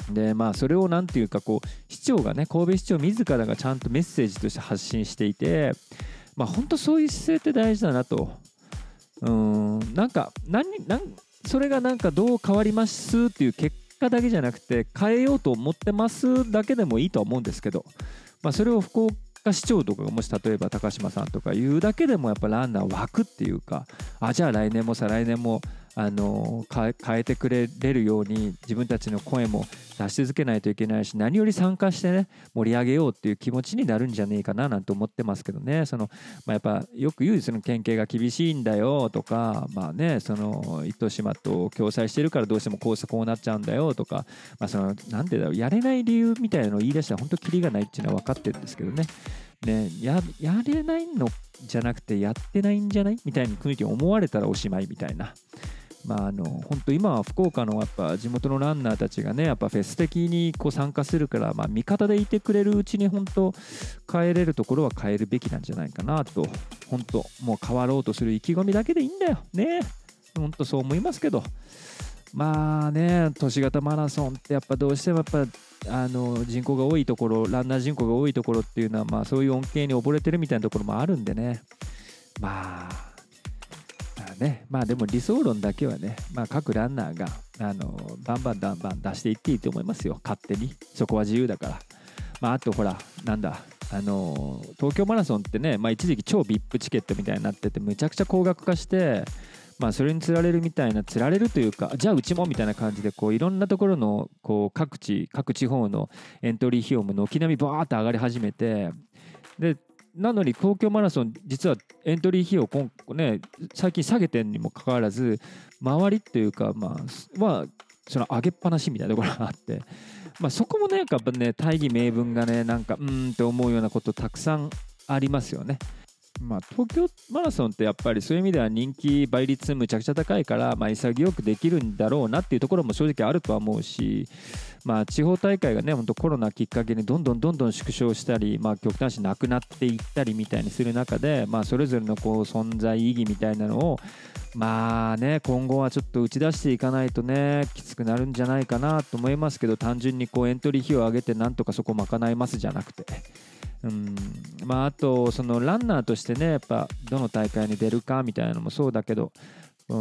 でまあそれを何て言うかこう市長がね神戸市長自らがちゃんとメッセージとして発信していてまあ本当そういう姿勢って大事だなと。うんなんか何何それがなんかどう変わりますっていう結果だけじゃなくて変えようと思ってますだけでもいいとは思うんですけど、まあ、それを福岡市長とかがもし例えば高島さんとか言うだけでもやっぱランナー湧くっていうかあじゃあ来年も再来年もあの変えてくれるように自分たちの声も出し続けないといけないし何より参加してね盛り上げようっていう気持ちになるんじゃねえかななんて思ってますけどね。その、まあ、やっぱよく言うその県警が厳しいんだよとかまあねその糸島と共催してるからどうしてもこうしてこうなっちゃうんだよとかまあそのなんでだろうやれない理由みたいなのを言い出したら本当キリがないっていうのは分かってるんですけどね。ねややれないのじゃなくてやってないんじゃない？みたいに雰囲気思われたらおしまいみたいな。まあ、あの本当今は福岡のやっぱ地元のランナーたちがねやっぱフェス的にこう参加するから、まあ、味方でいてくれるうちに本当変えれるところは変えるべきなんじゃないかなと本当もう変わろうとする意気込みだけでいいんだよね。本当そう思いますけど。まあね都市型マラソンってやっぱどうしてもやっぱあの人口が多いところランナー人口が多いところっていうのはまあそういう恩恵に溺れてるみたいなところもあるんでね。まあね、まあでも理想論だけはね、まあ、各ランナーがあのバンバンバンバン出していっていいと思いますよ、勝手に。そこは自由だから。まあ、あとほら、なんだ、あの東京マラソンってね、まあ、一時期超 VIP チケットみたいになってて、むちゃくちゃ高額化して、まあ、それにつられるみたいな、つられるというか、じゃあうちもみたいな感じで、こういろんなところのこう各地、各地方のエントリー費用も軒並みバーッと上がり始めて、でなのに東京マラソン実はエントリー費用今、ね、最近下げてるにもかかわらず周りっていうかまあはその上げっぱなしみたいなところがあって、まあ、そこもねやっぱね大義名分がねなんかうーんって思うようなことたくさんありますよね。まあ、東京マラソンってやっぱりそういう意味では人気倍率むちゃくちゃ高いから、まあ、潔くできるんだろうなっていうところも正直あるとは思うし、まあ、地方大会がね本当コロナきっかけにどんどんどんどん縮小したり、まあ、極端しなくなっていったりみたいにする中で、まあ、それぞれのこう存在意義みたいなのをまあね今後はちょっと打ち出していかないとねきつくなるんじゃないかなと思いますけど単純にこうエントリー費を上げてなんとかそこ賄いますじゃなくて。うんまあ、あとそのランナーとしてねやっぱどの大会に出るかみたいなのもそうだけど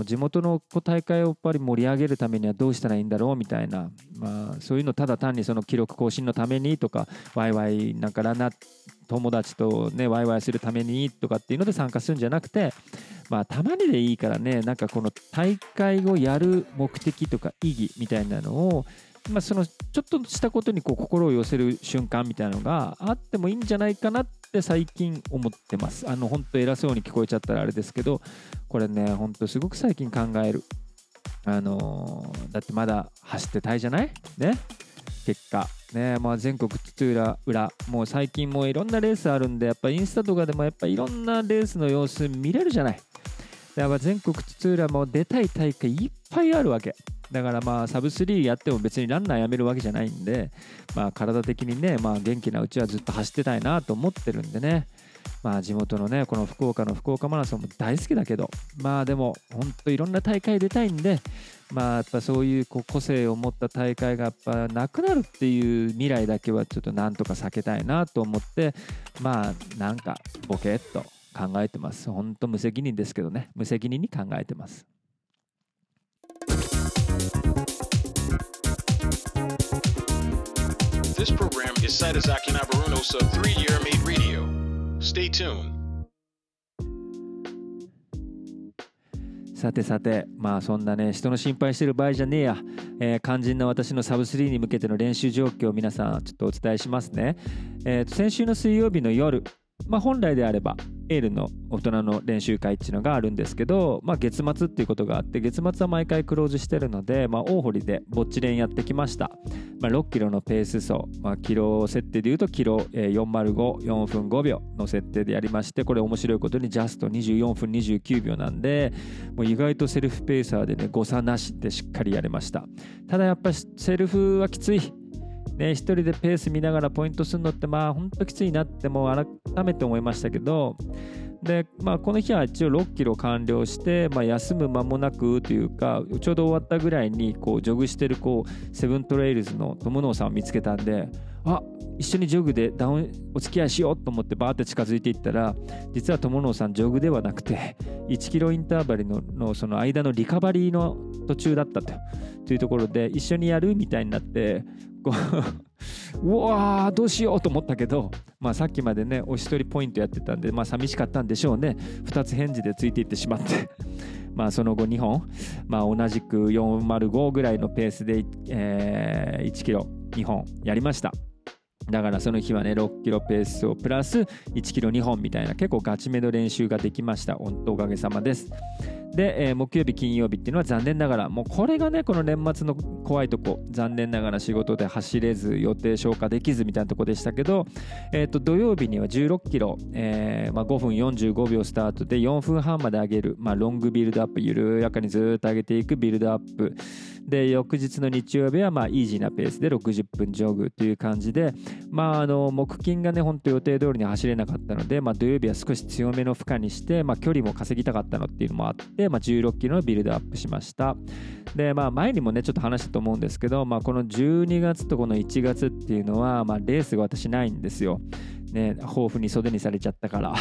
地元の大会をやっぱり盛り上げるためにはどうしたらいいんだろうみたいな、まあ、そういうのただ単にその記録更新のためにとかワイワイなんかランナー友達とねワイワイするためにとかっていうので参加するんじゃなくて、まあ、たまにでいいからねなんかこの大会をやる目的とか意義みたいなのをまあ、そのちょっとしたことにこう心を寄せる瞬間みたいなのがあってもいいんじゃないかなって最近思ってます。あの本当偉そうに聞こえちゃったらあれですけどこれね本当すごく最近考える。あのーだってまだ走ってたいじゃない？ね？結果。ねまあ全国津浦々もう最近もういろんなレースあるんでやっぱインスタとかでもやっぱいろんなレースの様子見れるじゃない。だから全国津々浦も出たい大会いっぱいあるわけ。だからまあサブ3やっても別にランナーやめるわけじゃないんで、まあ、体的にね、まあ、元気なうちはずっと走ってたいなと思ってるんでね、まあ、地元のねこの福岡の福岡マラソンも大好きだけどまあでも本当いろんな大会出たいんでまあやっぱそういうこう個性を持った大会がやっぱなくなるっていう未来だけはちょっとなんとか避けたいなと思ってまあなんかボケっと考えてます。本当無責任ですけどね。無責任に考えてます。This program is Saitazaki Nabaruno Sub 3 Year Made Radio. Stay tuned. さてさてまあそんなね人の心配してる場合じゃねえや、えー肝心な私のサブ3に向けての練習状況を皆さんちょっとお伝えしますね、えー先週の水曜日の夜まあ本来であればエールの大人の練習会っていうのがあるんですけど、まあ、月末っていうことがあって月末は毎回クローズしてるので、まあ、大堀でぼっち練やってきました、まあ、6キロのペース走、まあ、キロ設定でいうとキロ、4054分5秒の設定でやりましてこれ面白いことにジャスト24分29秒なんでもう意外とセルフペーサーでね誤差なしでしっかりやれました。ただやっぱりセルフはきつい。ね、一人でペース見ながらポイントするのってまあ本当きついなってもう改めて思いましたけどで、まあ、この日は一応6キロ完了して、まあ、休む間もなくというかちょうど終わったぐらいにこうジョグしてるこうセブントレイルズの友野さんを見つけたんであ一緒にジョグでダウンお付き合いしようと思ってバーって近づいていったら実は友野さんジョグではなくて1キロインターバルののその間のリカバリーの途中だったとというところで一緒にやるみたいになってこううわーどうしようと思ったけど、まあ、さっきまでねお一人ポイントやってたんで、まあ、寂しかったんでしょうね。2つ返事でついていってしまって。まあその後2本、まあ、同じく405ぐらいのペースで、えー1キロ2本やりました。だからその日はね6キロペースをプラス1キロ2本みたいな結構ガチめの練習ができました。おかげさまです。で、えー木曜日金曜日っていうのは残念ながらもうこれがねこの年末の怖いとこ残念ながら仕事で走れず予定消化できずみたいなとこでしたけど、えー、と土曜日には16キロ、えーまあ、5分45秒スタートで4分半まで上げる、まあ、ロングビルドアップ緩やかにずっと上げていくビルドアップで翌日の日曜日はまあイージーなペースで60分ジョグという感じで、まあ、あの木金がね本当予定通りに走れなかったので、まあ、土曜日は少し強めの負荷にして、まあ、距離も稼ぎたかったのっていうのもあって、まあ、16キロのビルドアップしました。で、まあ、前にもねちょっと話したと思うんですけど、まあ、この12月とこの1月っていうのは、まあ、レースが私ないんですよ。ね、豊富に袖にされちゃったから。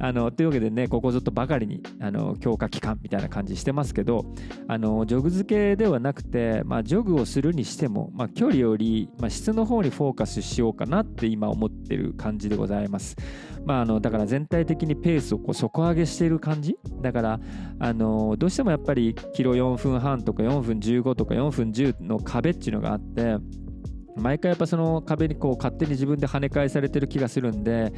あのというわけでねここずっとばかりにあの強化期間みたいな感じしてますけどあのジョグ付けではなくて、まあ、ジョグをするにしても、まあ、距離より、まあ、質の方にフォーカスしようかなって今思ってる感じでございます。まあ、あのだから全体的にペースをこう底上げしている感じ？だからあのどうしてもやっぱりキロ4分半とか4分15とか4分10の壁っていうのがあって毎回やっぱその壁にこう勝手に自分で跳ね返されてる気がするんで、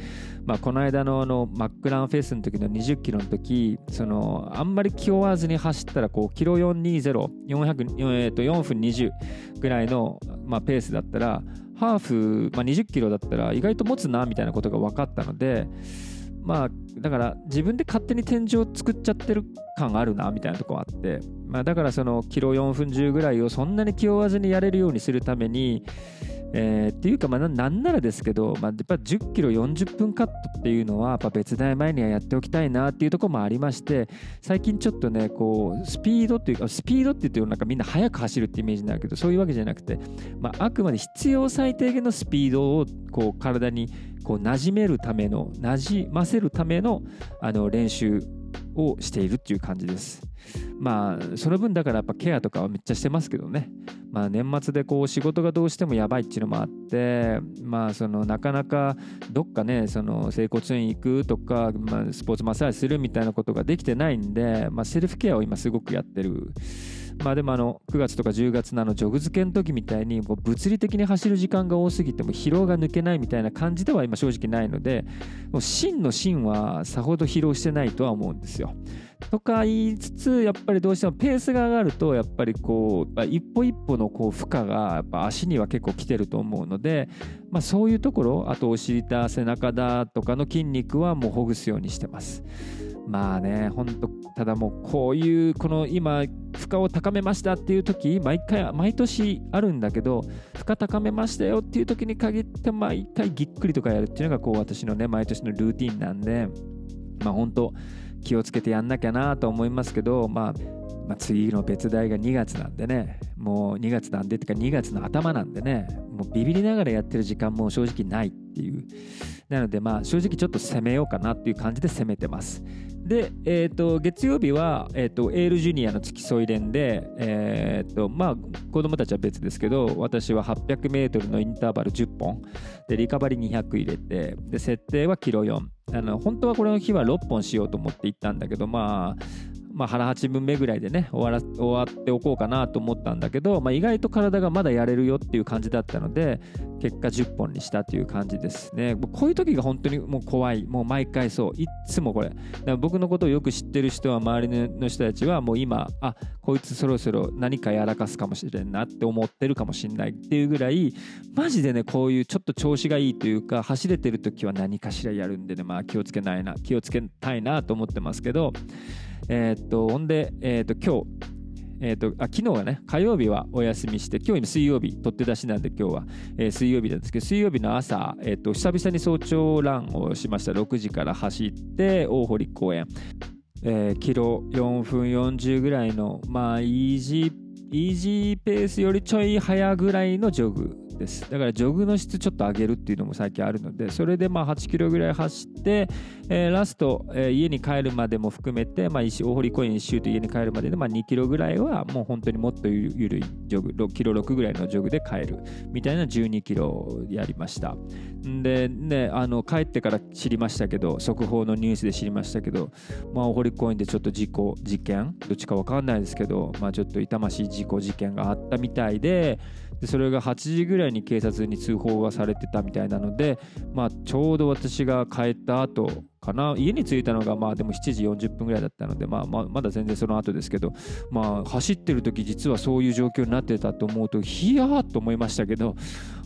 まあ、この間のあのマックランフェスの時の20キロの時そのあんまり気負わずに走ったらこうキロ420、400えー、と4分20ぐらいの、まあ、ペースだったらハーフ、まあ、20キロだったら意外と持つなみたいなことが分かったのでまあだから自分で勝手に天井を作っちゃってる感あるなみたいなとこあって、まあ、だからそのキロ4分10ぐらいをそんなに気負わずにやれるようにするためにえー、っていうか、まあ、なんならですけど、まあ、やっぱ10キロ40分カットっていうのはやっぱ別大前にはやっておきたいなっていうところもありまして最近ちょっとねこうスピードっていうかスピードって言ってなんかみんな速く走るってイメージになるけどそういうわけじゃなくて、まあ、あくまで必要最低限のスピードをこう体にこう馴染めるための馴染ませるためのあの練習をしているっていう感じです。まあその分だからやっぱケアとかはめっちゃしてますけどね。まあ年末でこう仕事がどうしてもやばいっていうのもあってまあそのなかなかどっかねその整骨院行くとか、まあ、スポーツマッサージするみたいなことができてないんで、まあ、セルフケアを今すごくやってる。まあでもあの9月とか10月のあのジョグ漬けの時みたいにもう物理的に走る時間が多すぎても疲労が抜けないみたいな感じでは今正直ないのでもう真の真はさほど疲労してないとは思うんですよ。とか言いつつやっぱりどうしてもペースが上がるとやっぱりこう一歩一歩のこう負荷がやっぱ足には結構来てると思うので、まあ、そういうところあとお尻だ背中だとかの筋肉はもうほぐすようにしてます。まあね、本当ただもうこういうこの今負荷を高めましたっていう時毎回毎年あるんだけど負荷高めましたよっていう時に限って毎回ぎっくりとかやるっていうのがこう私のね毎年のルーティンなんでまあ本当気をつけてやんなきゃなと思いますけど、まあ、まあ、次の別題が2月なんでねもう2月なんでってか2月の頭なんでねもうビビりながらやってる時間も正直ないっていう。なのでまあ正直ちょっと攻めようかなっていう感じで攻めてます。で、えー、と月曜日は、えー、とエールジュニアの付き添い連で、えーとまあ、子供たちは別ですけど私は 800m のインターバル10本。でリカバリー200入れてで設定はキロ4あの本当はこれの日は6本しようと思って行ったんだけどまあまあ、腹八分目ぐらいでね終わら終わっておこうかなと思ったんだけど、まあ、意外と体がまだやれるよっていう感じだったので結果10本にしたという感じですね。こういう時が本当にもう怖い。もう毎回そう。いつもこれ。僕のことをよく知ってる人は周りの人たちはもう今あこいつそろそろ何かやらかすかもしれんなって思ってるかもしれないっていうぐらいマジでねこういうちょっと調子がいいというか走れてる時は何かしらやるんでね。まあ気をつけないな気をつけたいなと思ってますけど。えー、っと、ほんで、えー、っと、今日、えーと、あ昨日はね、火曜日はお休みして、今日今水曜日、取って出しなんで今日は、えー、水曜日なんですけど、水曜日の朝、えーと、久々に早朝ランをしました。6時から走って、大堀公園。えー、キロ4分40ぐらいの、まあ、イージー、イージーペースよりちょい早ぐらいのジョグです。だからジョグの質ちょっと上げるっていうのも最近あるのでそれでまあ8キロぐらい走って、えー、ラスト、えー、家に帰るまでも含めて、まあ、大堀公園一周と家に帰るまでで、まあ、2キロぐらいはもう本当にもっとゆるいジョグ6キロ6ぐらいのジョグで帰るみたいな12キロやりました。でねあの帰ってから知りましたけど速報のニュースで知りましたけど、まあ、大堀公園でちょっと事故事件どっちか分かんないですけど、まあ、ちょっと痛ましい事故事件があったみたいででそれが8時ぐらいに警察に通報がされてたみたいなので、まあ、ちょうど私が帰った後かな。家に着いたのがまあでも7時40分ぐらいだったので、まあ、ままだ全然その後ですけど、まあ、走ってる時実はそういう状況になってたと思うとヒヤーと思いましたけど、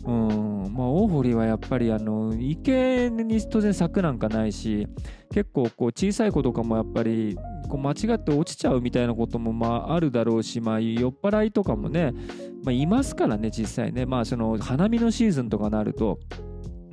うんまあ、大堀はやっぱりあの池に当然柵なんかないし結構こう小さい子とかもやっぱりこう間違って落ちちゃうみたいなこともまああるだろうし、まあ、酔っ払いとかもね、まあ、いますからね実際ね、まあ、その花見のシーズンとかなると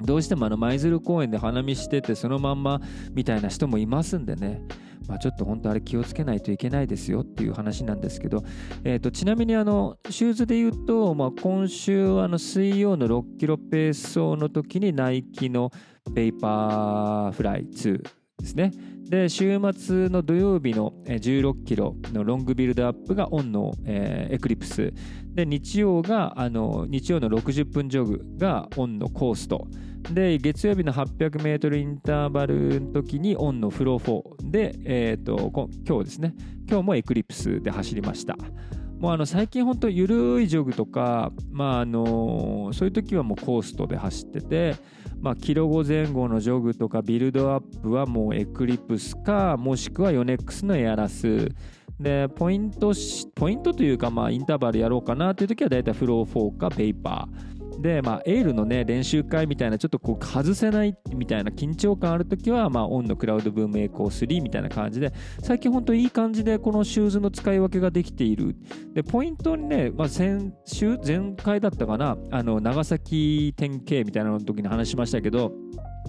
どうしても舞鶴公園で花見しててそのまんまみたいな人もいますんでね、まあ、ちょっと本当あれ気をつけないといけないですよっていう話なんですけど、えー、とちなみにあのシューズで言うと、まあ、今週あの水曜の6キロペース走の時にナイキのヴェイパーフライ2ですね。で週末の土曜日の16キロのロングビルドアップがオンの、えー、エクリプス。で日曜があの日曜の60分ジョグがオンのコーストで月曜日の 800m インターバルの時にオンのフロー4で、えーと、今日ですね。今日もエクリプスで走りました。もうあの最近本当緩いジョグとか、まあ、あのそういう時はもうコーストで走ってて、まあ、キロ5前後のジョグとかビルドアップはもうエクリプスかもしくはヨネックスのエアラス。でポイントポイントというかまあインターバルやろうかなという時はだいたいフロー4かヴェイパー。で、まあ、エールのね、練習会みたいな、ちょっとこう、外せないみたいな緊張感ある時は、まあ、オンのクラウドブームエコー3みたいな感じで、最近ほんといい感じで、このシューズの使い分けができている。で、ポイントにね、まあ、先週、前回だったかな、あの、長崎典型みたいなの時に話しましたけど、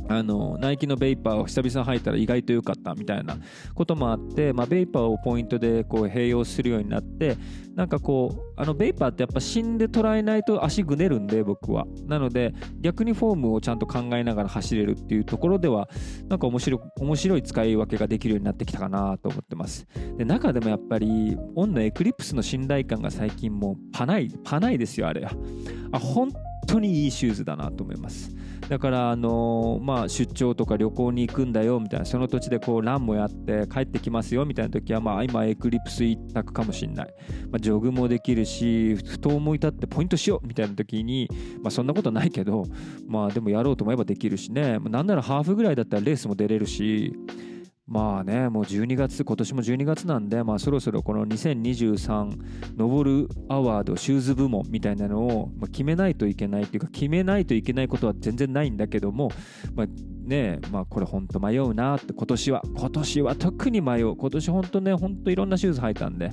あのナイキのベイパーを久々に履いたら意外と良かったみたいなこともあって、まあ、ベイパーをポイントでこう併用するようになってなんかこうあのベイパーってやっぱ死んで捉えないと足ぐねるんで僕は。なので逆にフォームをちゃんと考えながら走れるっていうところではなんか面白面白い使い分けができるようになってきたかなと思ってます。で中でもやっぱりオンのエクリプスの信頼感が最近もうパないパないですよあれは。あ本当にいいシューズだなと思います。だからあのまあ出張とか旅行に行くんだよみたいなその土地でこうランもやって帰ってきますよみたいな時はまあ今エクリプス一択かもしんない、まあ、ジョグもできるしふと思い立ってポイントしようみたいな時にまあそんなことないけどまあでもやろうと思えばできるしね。まなんならハーフぐらいだったらレースも出れるしまあね、もう12月、今年も12月なんで、まあ、そろそろこの2023ノボルアワードシューズ部門みたいなのを決めないといけないっていうか、決めないといけないことは全然ないんだけども、まあ、ね、まあこれ本当迷うなって、今年は、今年は特に迷う。今年本当ね、本当いろんなシューズ履いたんで、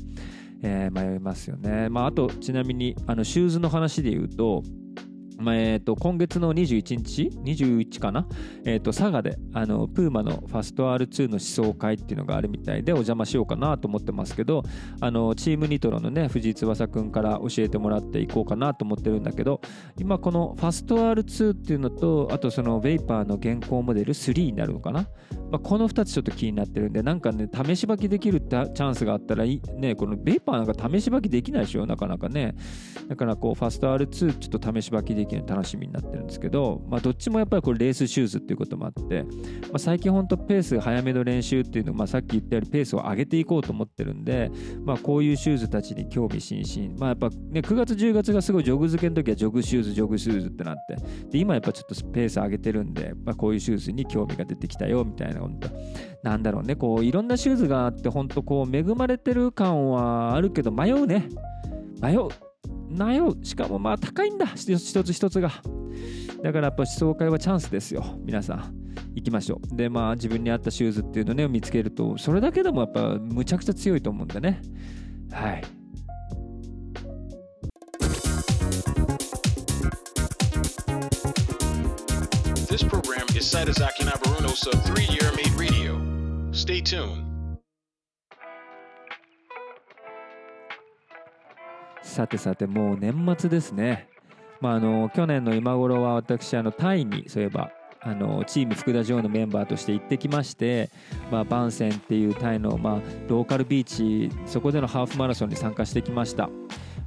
えー、迷いますよね。まああと、ちなみに、あのシューズの話で言うと、まあ、えー、と今月の21日、21かな、えー、と佐賀であのプーマのファスト R2 の思想会っていうのがあるみたいでお邪魔しようかなと思ってますけどあのチームニトロのね藤井翼くんから教えてもらっていこうかなと思ってるんだけど今このファスト R2 っていうのとあとそのベイパーの現行モデル3になるのかな、まあ、この2つちょっと気になってるんでなんかね試し履きできるチャンスがあったらいねこのベイパーなんか試し履きできないでしょ？なかなかね。だからこうファスト R2 ちょっと試し履きできるの楽しみになってるんですけど、まあ、どっちもやっぱりこれレースシューズっていうこともあって、まあ、最近本当ペース早めの練習っていうの、まあ、さっき言ったようにペースを上げていこうと思ってるんで、まあ、こういうシューズたちに興味津々、まあ、やっぱね9月10月がすごいジョグ漬けの時はジョグシューズジョグシューズってなって。で今やっぱちょっとペース上げてるんで、まあ、こういうシューズに興味が出てきたよみたいな本当。なんだろうね。こういろんなシューズがあって本当こう恵まれてる感はあるけど迷うね。迷う。悩う。しかもまあ高いんだ。一つ一つが。だからやっぱ思想会はチャンスですよ。皆さん。行きましょう。でまあ自分に合ったシューズっていうのをね見つけるとそれだけでもやっぱむちゃくちゃ強いと思うんでね。はい。This program is Saitazaki Nabaruno sub 3-year made radio. Stay tuned. さてさてもう年末ですねまあ、あの去年の今頃は私あのタイにそういえばあのチーム福田城のメンバーとして行ってきまして、まあ、バンセンっていうタイの、まあ、ローカルビーチそこでのハーフマラソンに参加してきました、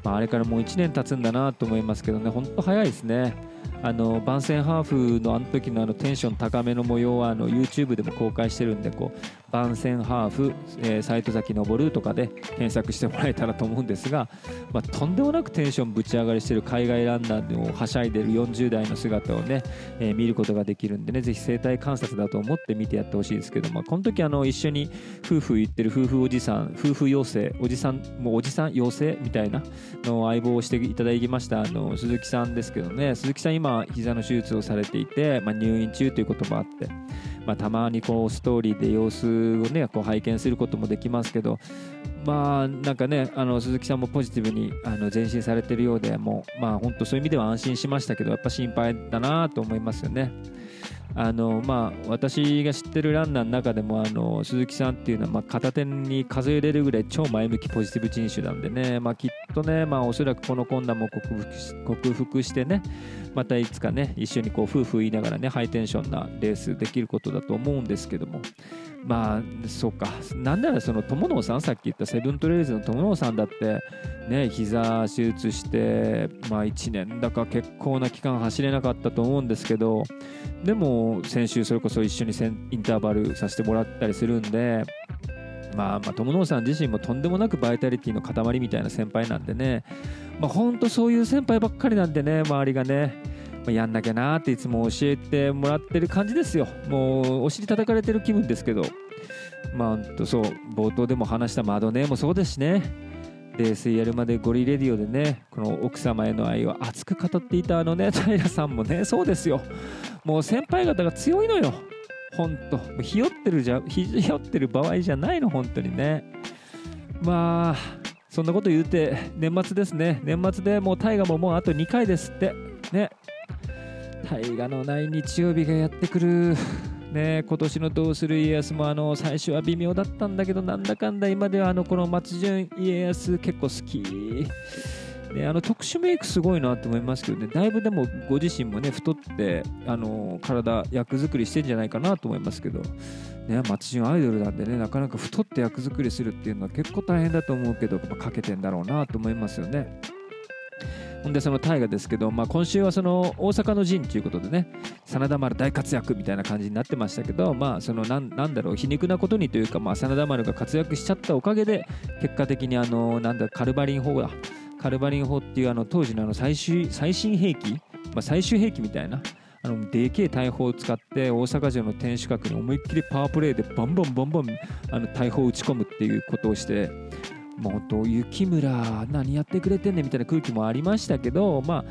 まあ、あれからもう1年経つんだなと思いますけどね本当早いですねあの番宣ハーフのあの時のあのテンション高めの模様はあの YouTube でも公開してるんでこう番宣ハーフ、えー、サイト崎登るとかで検索してもらえたらと思うんですが、まあ、とんでもなくテンションぶち上がりしてる海外ランナーをはしゃいでる40代の姿をね、えー、見ることができるんでねぜひ生態観察だと思って見てやってほしいですけど、まあ、この時あの一緒に夫婦言ってる夫婦おじさん夫婦妖精おじさんもうおじさん妖精みたいなの相棒をしていただきましたあの鈴木さんですけどね鈴木さん今膝の手術をされていて、まあ、入院中ということもあってまあ、たまにこうストーリーで様子をねこう拝見することもできますけどまあなんかねあの鈴木さんもポジティブにあの前進されてるようでもうまあ本当そういう意味では安心しましたけどやっぱ心配だなと思いますよね。あのまあ、私が知ってるランナーの中でもあの鈴木さんっていうのはまあ片手に数えれるぐらい超前向きポジティブ人種なんでね、まあ、きっとね、まあ、おそらくこの困難も克服してねまたいつかね一緒にこうふうふう言いながらねハイテンションなレースできることだと思うんですけども。まあそうか。なんならその友野さんさっき言ったセブントレールズの友野さんだってね膝手術してまあ1年。だか結構な期間走れなかったと思うんですけどでも先週それこそ一緒にインターバルさせてもらったりするんでまあ、まあ友野さん自身もとんでもなくバイタリティの塊みたいな先輩なんでね、まあ、ほんとそういう先輩ばっかりなんでね周りがね、やんなきゃなっていつも教えてもらってる感じですよ。もうお尻叩かれてる気分ですけど。まあそう。冒頭でも話した窓ねもそうですしね。で水やるまでゴリレディオでねこの奥様への愛を熱く語っていたあのね平さんもねそうですよ。もう先輩方が強いのよ。ほんと。ひよってるじゃひよってる場合じゃないの本当にね。まあそんなこと言うて年末ですね。年末でもう大河ももうあと2回ですって。ね。大河のない日曜日がやってくる。ね今年の「どうする家康」もあの最初は微妙だったんだけどなんだかんだ今ではあのこの松潤家康結構好き。ね、あの特殊メイクすごいなと思いますけどね、だいぶでもご自身もね、太ってあの体、役作りしてんじゃないかなと思いますけど、ね、松潤アイドルなんでね、なかなか太って役作りするっていうのは結構大変だと思うけど、かけてんだろうなと思いますよね。ほんでその大河ですけど、まあ、今週はその大阪の陣ということでね真田丸大活躍みたいな感じになってましたけど、まあ、そのなんなんだろう皮肉なことにというか、まあ、真田丸が活躍しちゃったおかげで結果的にあのなんだカルバリン法だカルバリン法っていうあの当時のあの最終最新兵器、まあ、最終兵器みたいなあのでけえ大砲を使って大阪城の天守閣に思いっきりパワープレイでバンバンバンバンあの大砲を撃ち込むっていうことをしてもう本当雪村何やってくれてんねんみたいな空気もありましたけどまあ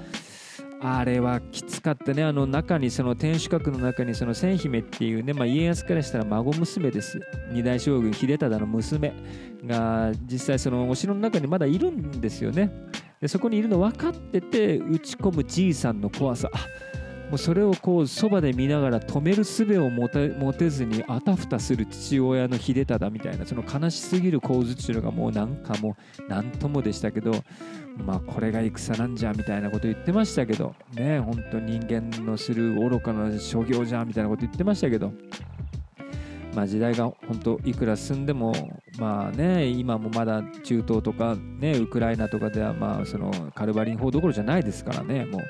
あれはきつかったね。あの中に、その天守閣の中に、その千姫っていうね、まあ、家康からしたら孫娘です。二代将軍秀忠の娘が、実際そのお城の中にまだいるんですよね。でそこにいるの分かってて、打ち込むじいさんの怖さ。もうそれをこうそばで見ながら止める術を持て持てずにあたふたする父親の秀忠みたいなその悲しすぎる構図っていうのがもうなんかもう何ともでしたけどまあこれが戦なんじゃみたいなこと言ってましたけどね本当人間のする愚かな所業じゃみたいなこと言ってましたけどまあ時代が本当いくら進んでもまあね今もまだ中東とかねウクライナとかではまあそのカルバリン法どころじゃないですからねもう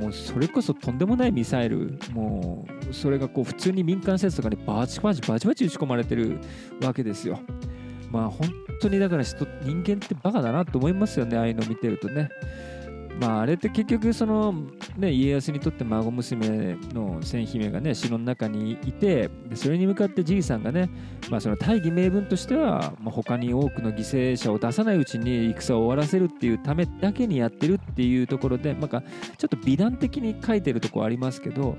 もうそれこそとんでもないミサイルもうそれがこう普通に民間施設とかにバチバチバチバチ打ち込まれてるわけですよ。まあ本当にだから人人間ってバカだなと思いますよねああいうの見てるとね。まああれって結局そのね家康にとって孫娘の千姫がね城の中にいてそれに向かってじいさんがねまあその大義名分としては、まあ、他に多くの犠牲者を出さないうちに戦を終わらせるっていうためだけにやってるっていうところでなんかちょっと美談的に書いてるとこありますけど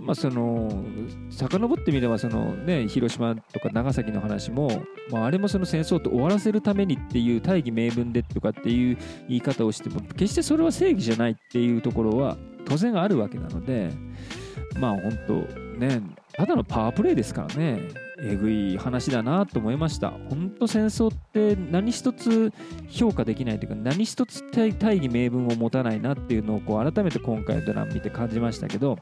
まあ、その遡ってみればその、ね、広島とか長崎の話も、まあ、あれもその戦争と終わらせるためにっていう大義名分でとかっていう言い方をしても決してそれは正義じゃないっていうところは当然あるわけなのでまあ本当ねただのパワープレイですからねえぐい話だなと思いました。本当戦争って何一つ評価できないというか何一つ大義名分を持たないなっていうのをこう改めて今回のドラマ見て感じましたけど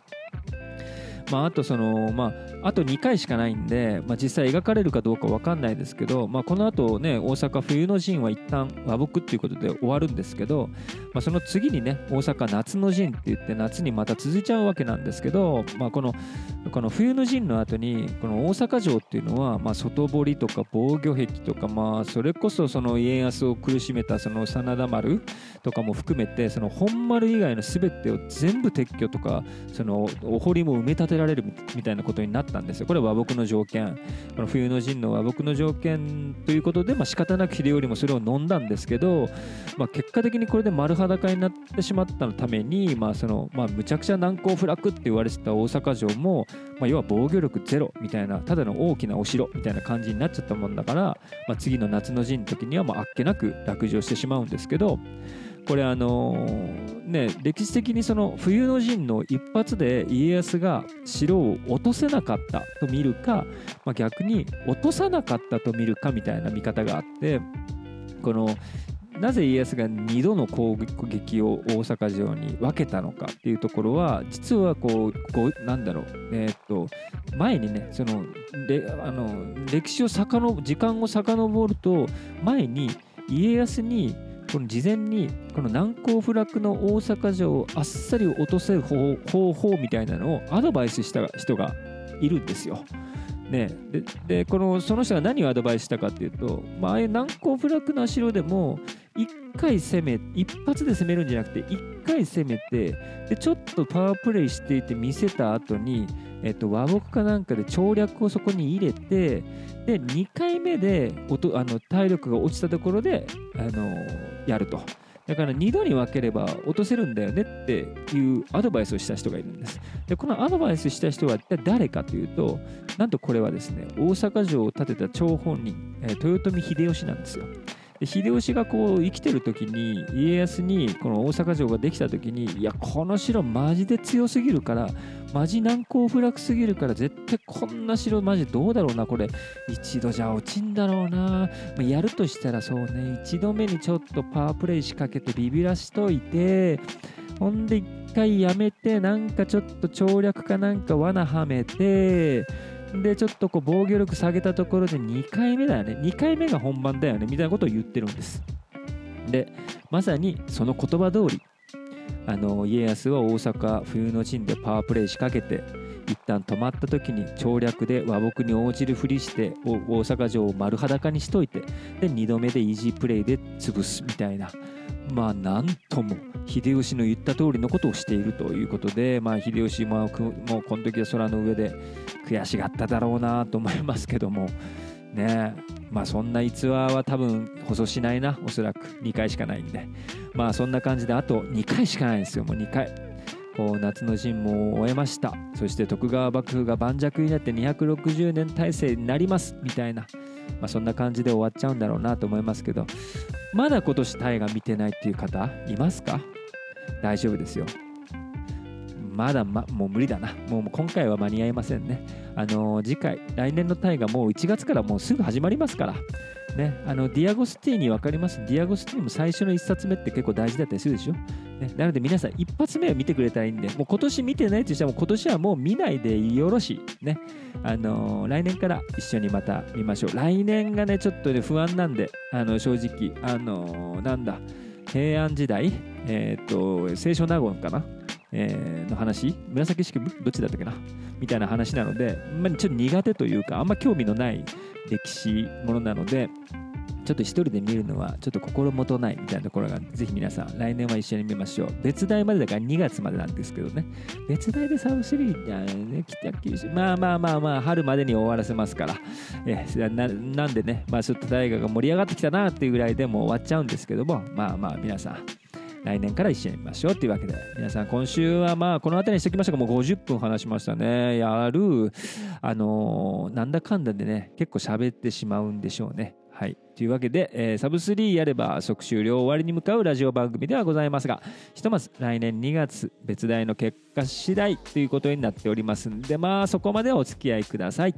まあ、あとその、まあ、あと2回しかないんで、まあ、実際描かれるかどうか分かんないですけど、まあ、この後ね大阪冬の陣は一旦和睦っていうことで終わるんですけど、まあ、その次にね大阪夏の陣って言って夏にまた続いちゃうわけなんですけど、まあ、このこの冬の陣の後にこの大阪城っていうのは、まあ、外堀とか防御壁とか、まあ、それこそその家康を苦しめたその真田丸とかも含めてその本丸以外の全てを全部撤去とかそのお堀も埋め立てられるみたいなことになったんですよ。これは和睦の条件。この冬の陣の和睦の条件ということで、まあ、仕方なく秀頼もそれを飲んだんですけど、まあ、結果的にこれで丸裸になってしまったのために、まあそのまあ、むちゃくちゃ難攻不落って言われてた大阪城も、まあ、要は防御力ゼロみたいな、ただの大きなお城みたいな感じになっちゃったもんだから、まあ、次の夏の陣の時にはもうあっけなく落城してしまうんですけど、これあのね歴史的にその冬の陣の一発で家康が城を落とせなかったと見るか、まあ、逆に落とさなかったと見るかみたいな見方があってこのなぜ家康が2度の攻撃を大阪城に分けたのかっていうところは実はこうこうなんだろうえー、っと前にねそのであの歴史をさかの時間を遡ると前に家康にこの事前にこの難攻不落の大阪城をあっさり落とせる方法みたいなのをアドバイスした人がいるんですよ。ね、ででこのその人が何をアドバイスしたかっていうと、まああいう難攻不落な城でも一回攻め一発で攻めるんじゃなくて1回攻めてでちょっとパワープレイしていて見せた後にえっと、和睦かなんかで調略をそこに入れてで2回目で音あの体力が落ちたところであのやると。だから2度に分ければ落とせるんだよねっていうアドバイスをした人がいるんです。でこのアドバイスした人は一体誰かというとなんとこれはですね大阪城を建てた張本人、えー、豊臣秀吉なんですよ。秀吉がこう生きてる時に家康にこの大阪城ができた時にいやこの城マジで強すぎるからマジ難攻不落すぎるから絶対こんな城マジどうだろうなこれ。一度じゃ落ちんだろうな、ま、やるとしたらそうね一度目にちょっとパワープレイ仕掛けてビビらしといてほんで一回やめてなんかちょっと調略かなんか罠はめてでちょっとこう防御力下げたところで2回目だよね。2回目が本番だよね。みたいなことを言ってるんです。でまさにその言葉通りあの家康は大阪冬の陣でパワープレイ仕掛けて一旦止まった時に調略で和睦に応じるふりして大阪城を丸裸にしといてで2度目でイージープレイで潰すみたいな。まあなんとも秀吉の言った通りのことをしているということで、まあ、秀吉ももうこの時は空の上で悔しがっただろうなと思いますけども。ねまあそんな逸話は多分放送しないなおそらく。2回しかないんで。まあそんな感じであと2回しかないんですよ。もう2回。夏の陣も終えました。そして徳川幕府が盤石になって260年体制になりますみたいな、まあ、そんな感じで終わっちゃうんだろうなと思いますけど。まだ今年大河見てないっていう方いますか？大丈夫ですよ。まだ、ま、もう無理だな。もう今回は間に合いませんね。あの、次回、来年の大河もう1月からもうすぐ始まりますから。ね、あのディアゴスティーニ分かりますディアゴスティーニも最初の1冊目って結構大事だったりするでしょ、ね、なので皆さん一発目を見てくれたらいいんで、もう今年見てないとしても今年はもう見ないでよろしい。ね。あの、来年から一緒にまた見ましょう。来年がね、ちょっとね、不安なんで、あの正直、あの、なんだ、平安時代、えっ、と、清少納言かなえー、の話？紫式部？どっちだったっけな？みたいな話なので、まあ、ちょっと苦手というかあんま興味のない歴史ものなのでちょっと一人で見るのはちょっと心もとないみたいなところがぜひ皆さん来年は一緒に見ましょう。別題までだから2月までなんですけどね。別題でサブスリーね北九州まあまあまあまあ春までに終わらせますから。えななんでねまあちょっと大河が盛り上がってきたなっていうぐらいでもう終わっちゃうんですけどもまあまあ皆さん来年から一緒に見ましょう。というわけで皆さん今週はまあこの辺りにしておきましたがもう50分話しましたね。やる。あのー、なんだかんだでね結構喋ってしまうんでしょうね。はい。というわけで、えー、サブ3やれば即終了終わりに向かうラジオ番組ではございますが、ひとまず来年2月別大の結果次第ということになっておりますんで、まあそこまでお付き合いください。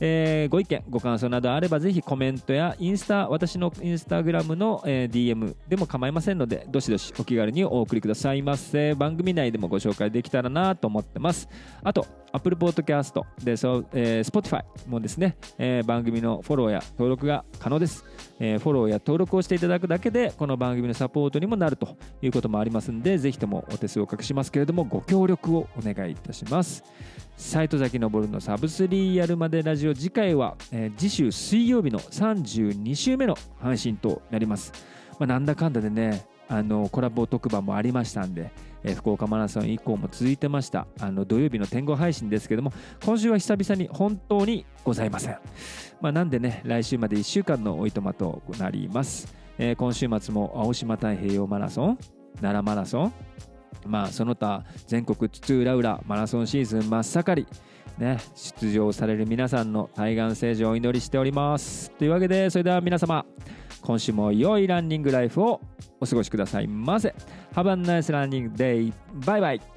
えー、ご意見、ご感想などあればぜひコメントやインスタ、私のインスタグラムの、DM でも構いませんので、どしどしお気軽にお送りくださいませ。番組内でもご紹介できたらなと思ってます。あと、Apple Podcast で、そうえー、Spotify もですね、えー、番組のフォローや登録が可能です。えー、フォローや登録をしていただくだけで、この番組のサポートにもなるということもありますんで、ぜひともお手数をおかけしますけれども、ご協力をお願いいたします。斎藤崎昇のサブスリーやるまでラジオ。次回は、えー、次週水曜日の32週目の配信となります。まあ、なんだかんだでね、あのコラボ特番もありましたんで、えー、福岡マラソン以降も続いてましたあの土曜日の天候配信ですけども今週は久々に本当にございません、まあ、なんでね来週まで1週間のおいとまとなります、えー、今週末も青島太平洋マラソン奈良マラソンまあ、その他全国津々浦々マラソンシーズン真っ盛り、ね、出場される皆さんの対岸成就をお祈りしております。というわけでそれでは皆様今週も良いランニングライフをお過ごしくださいませ。Have a nice running day. バイバイ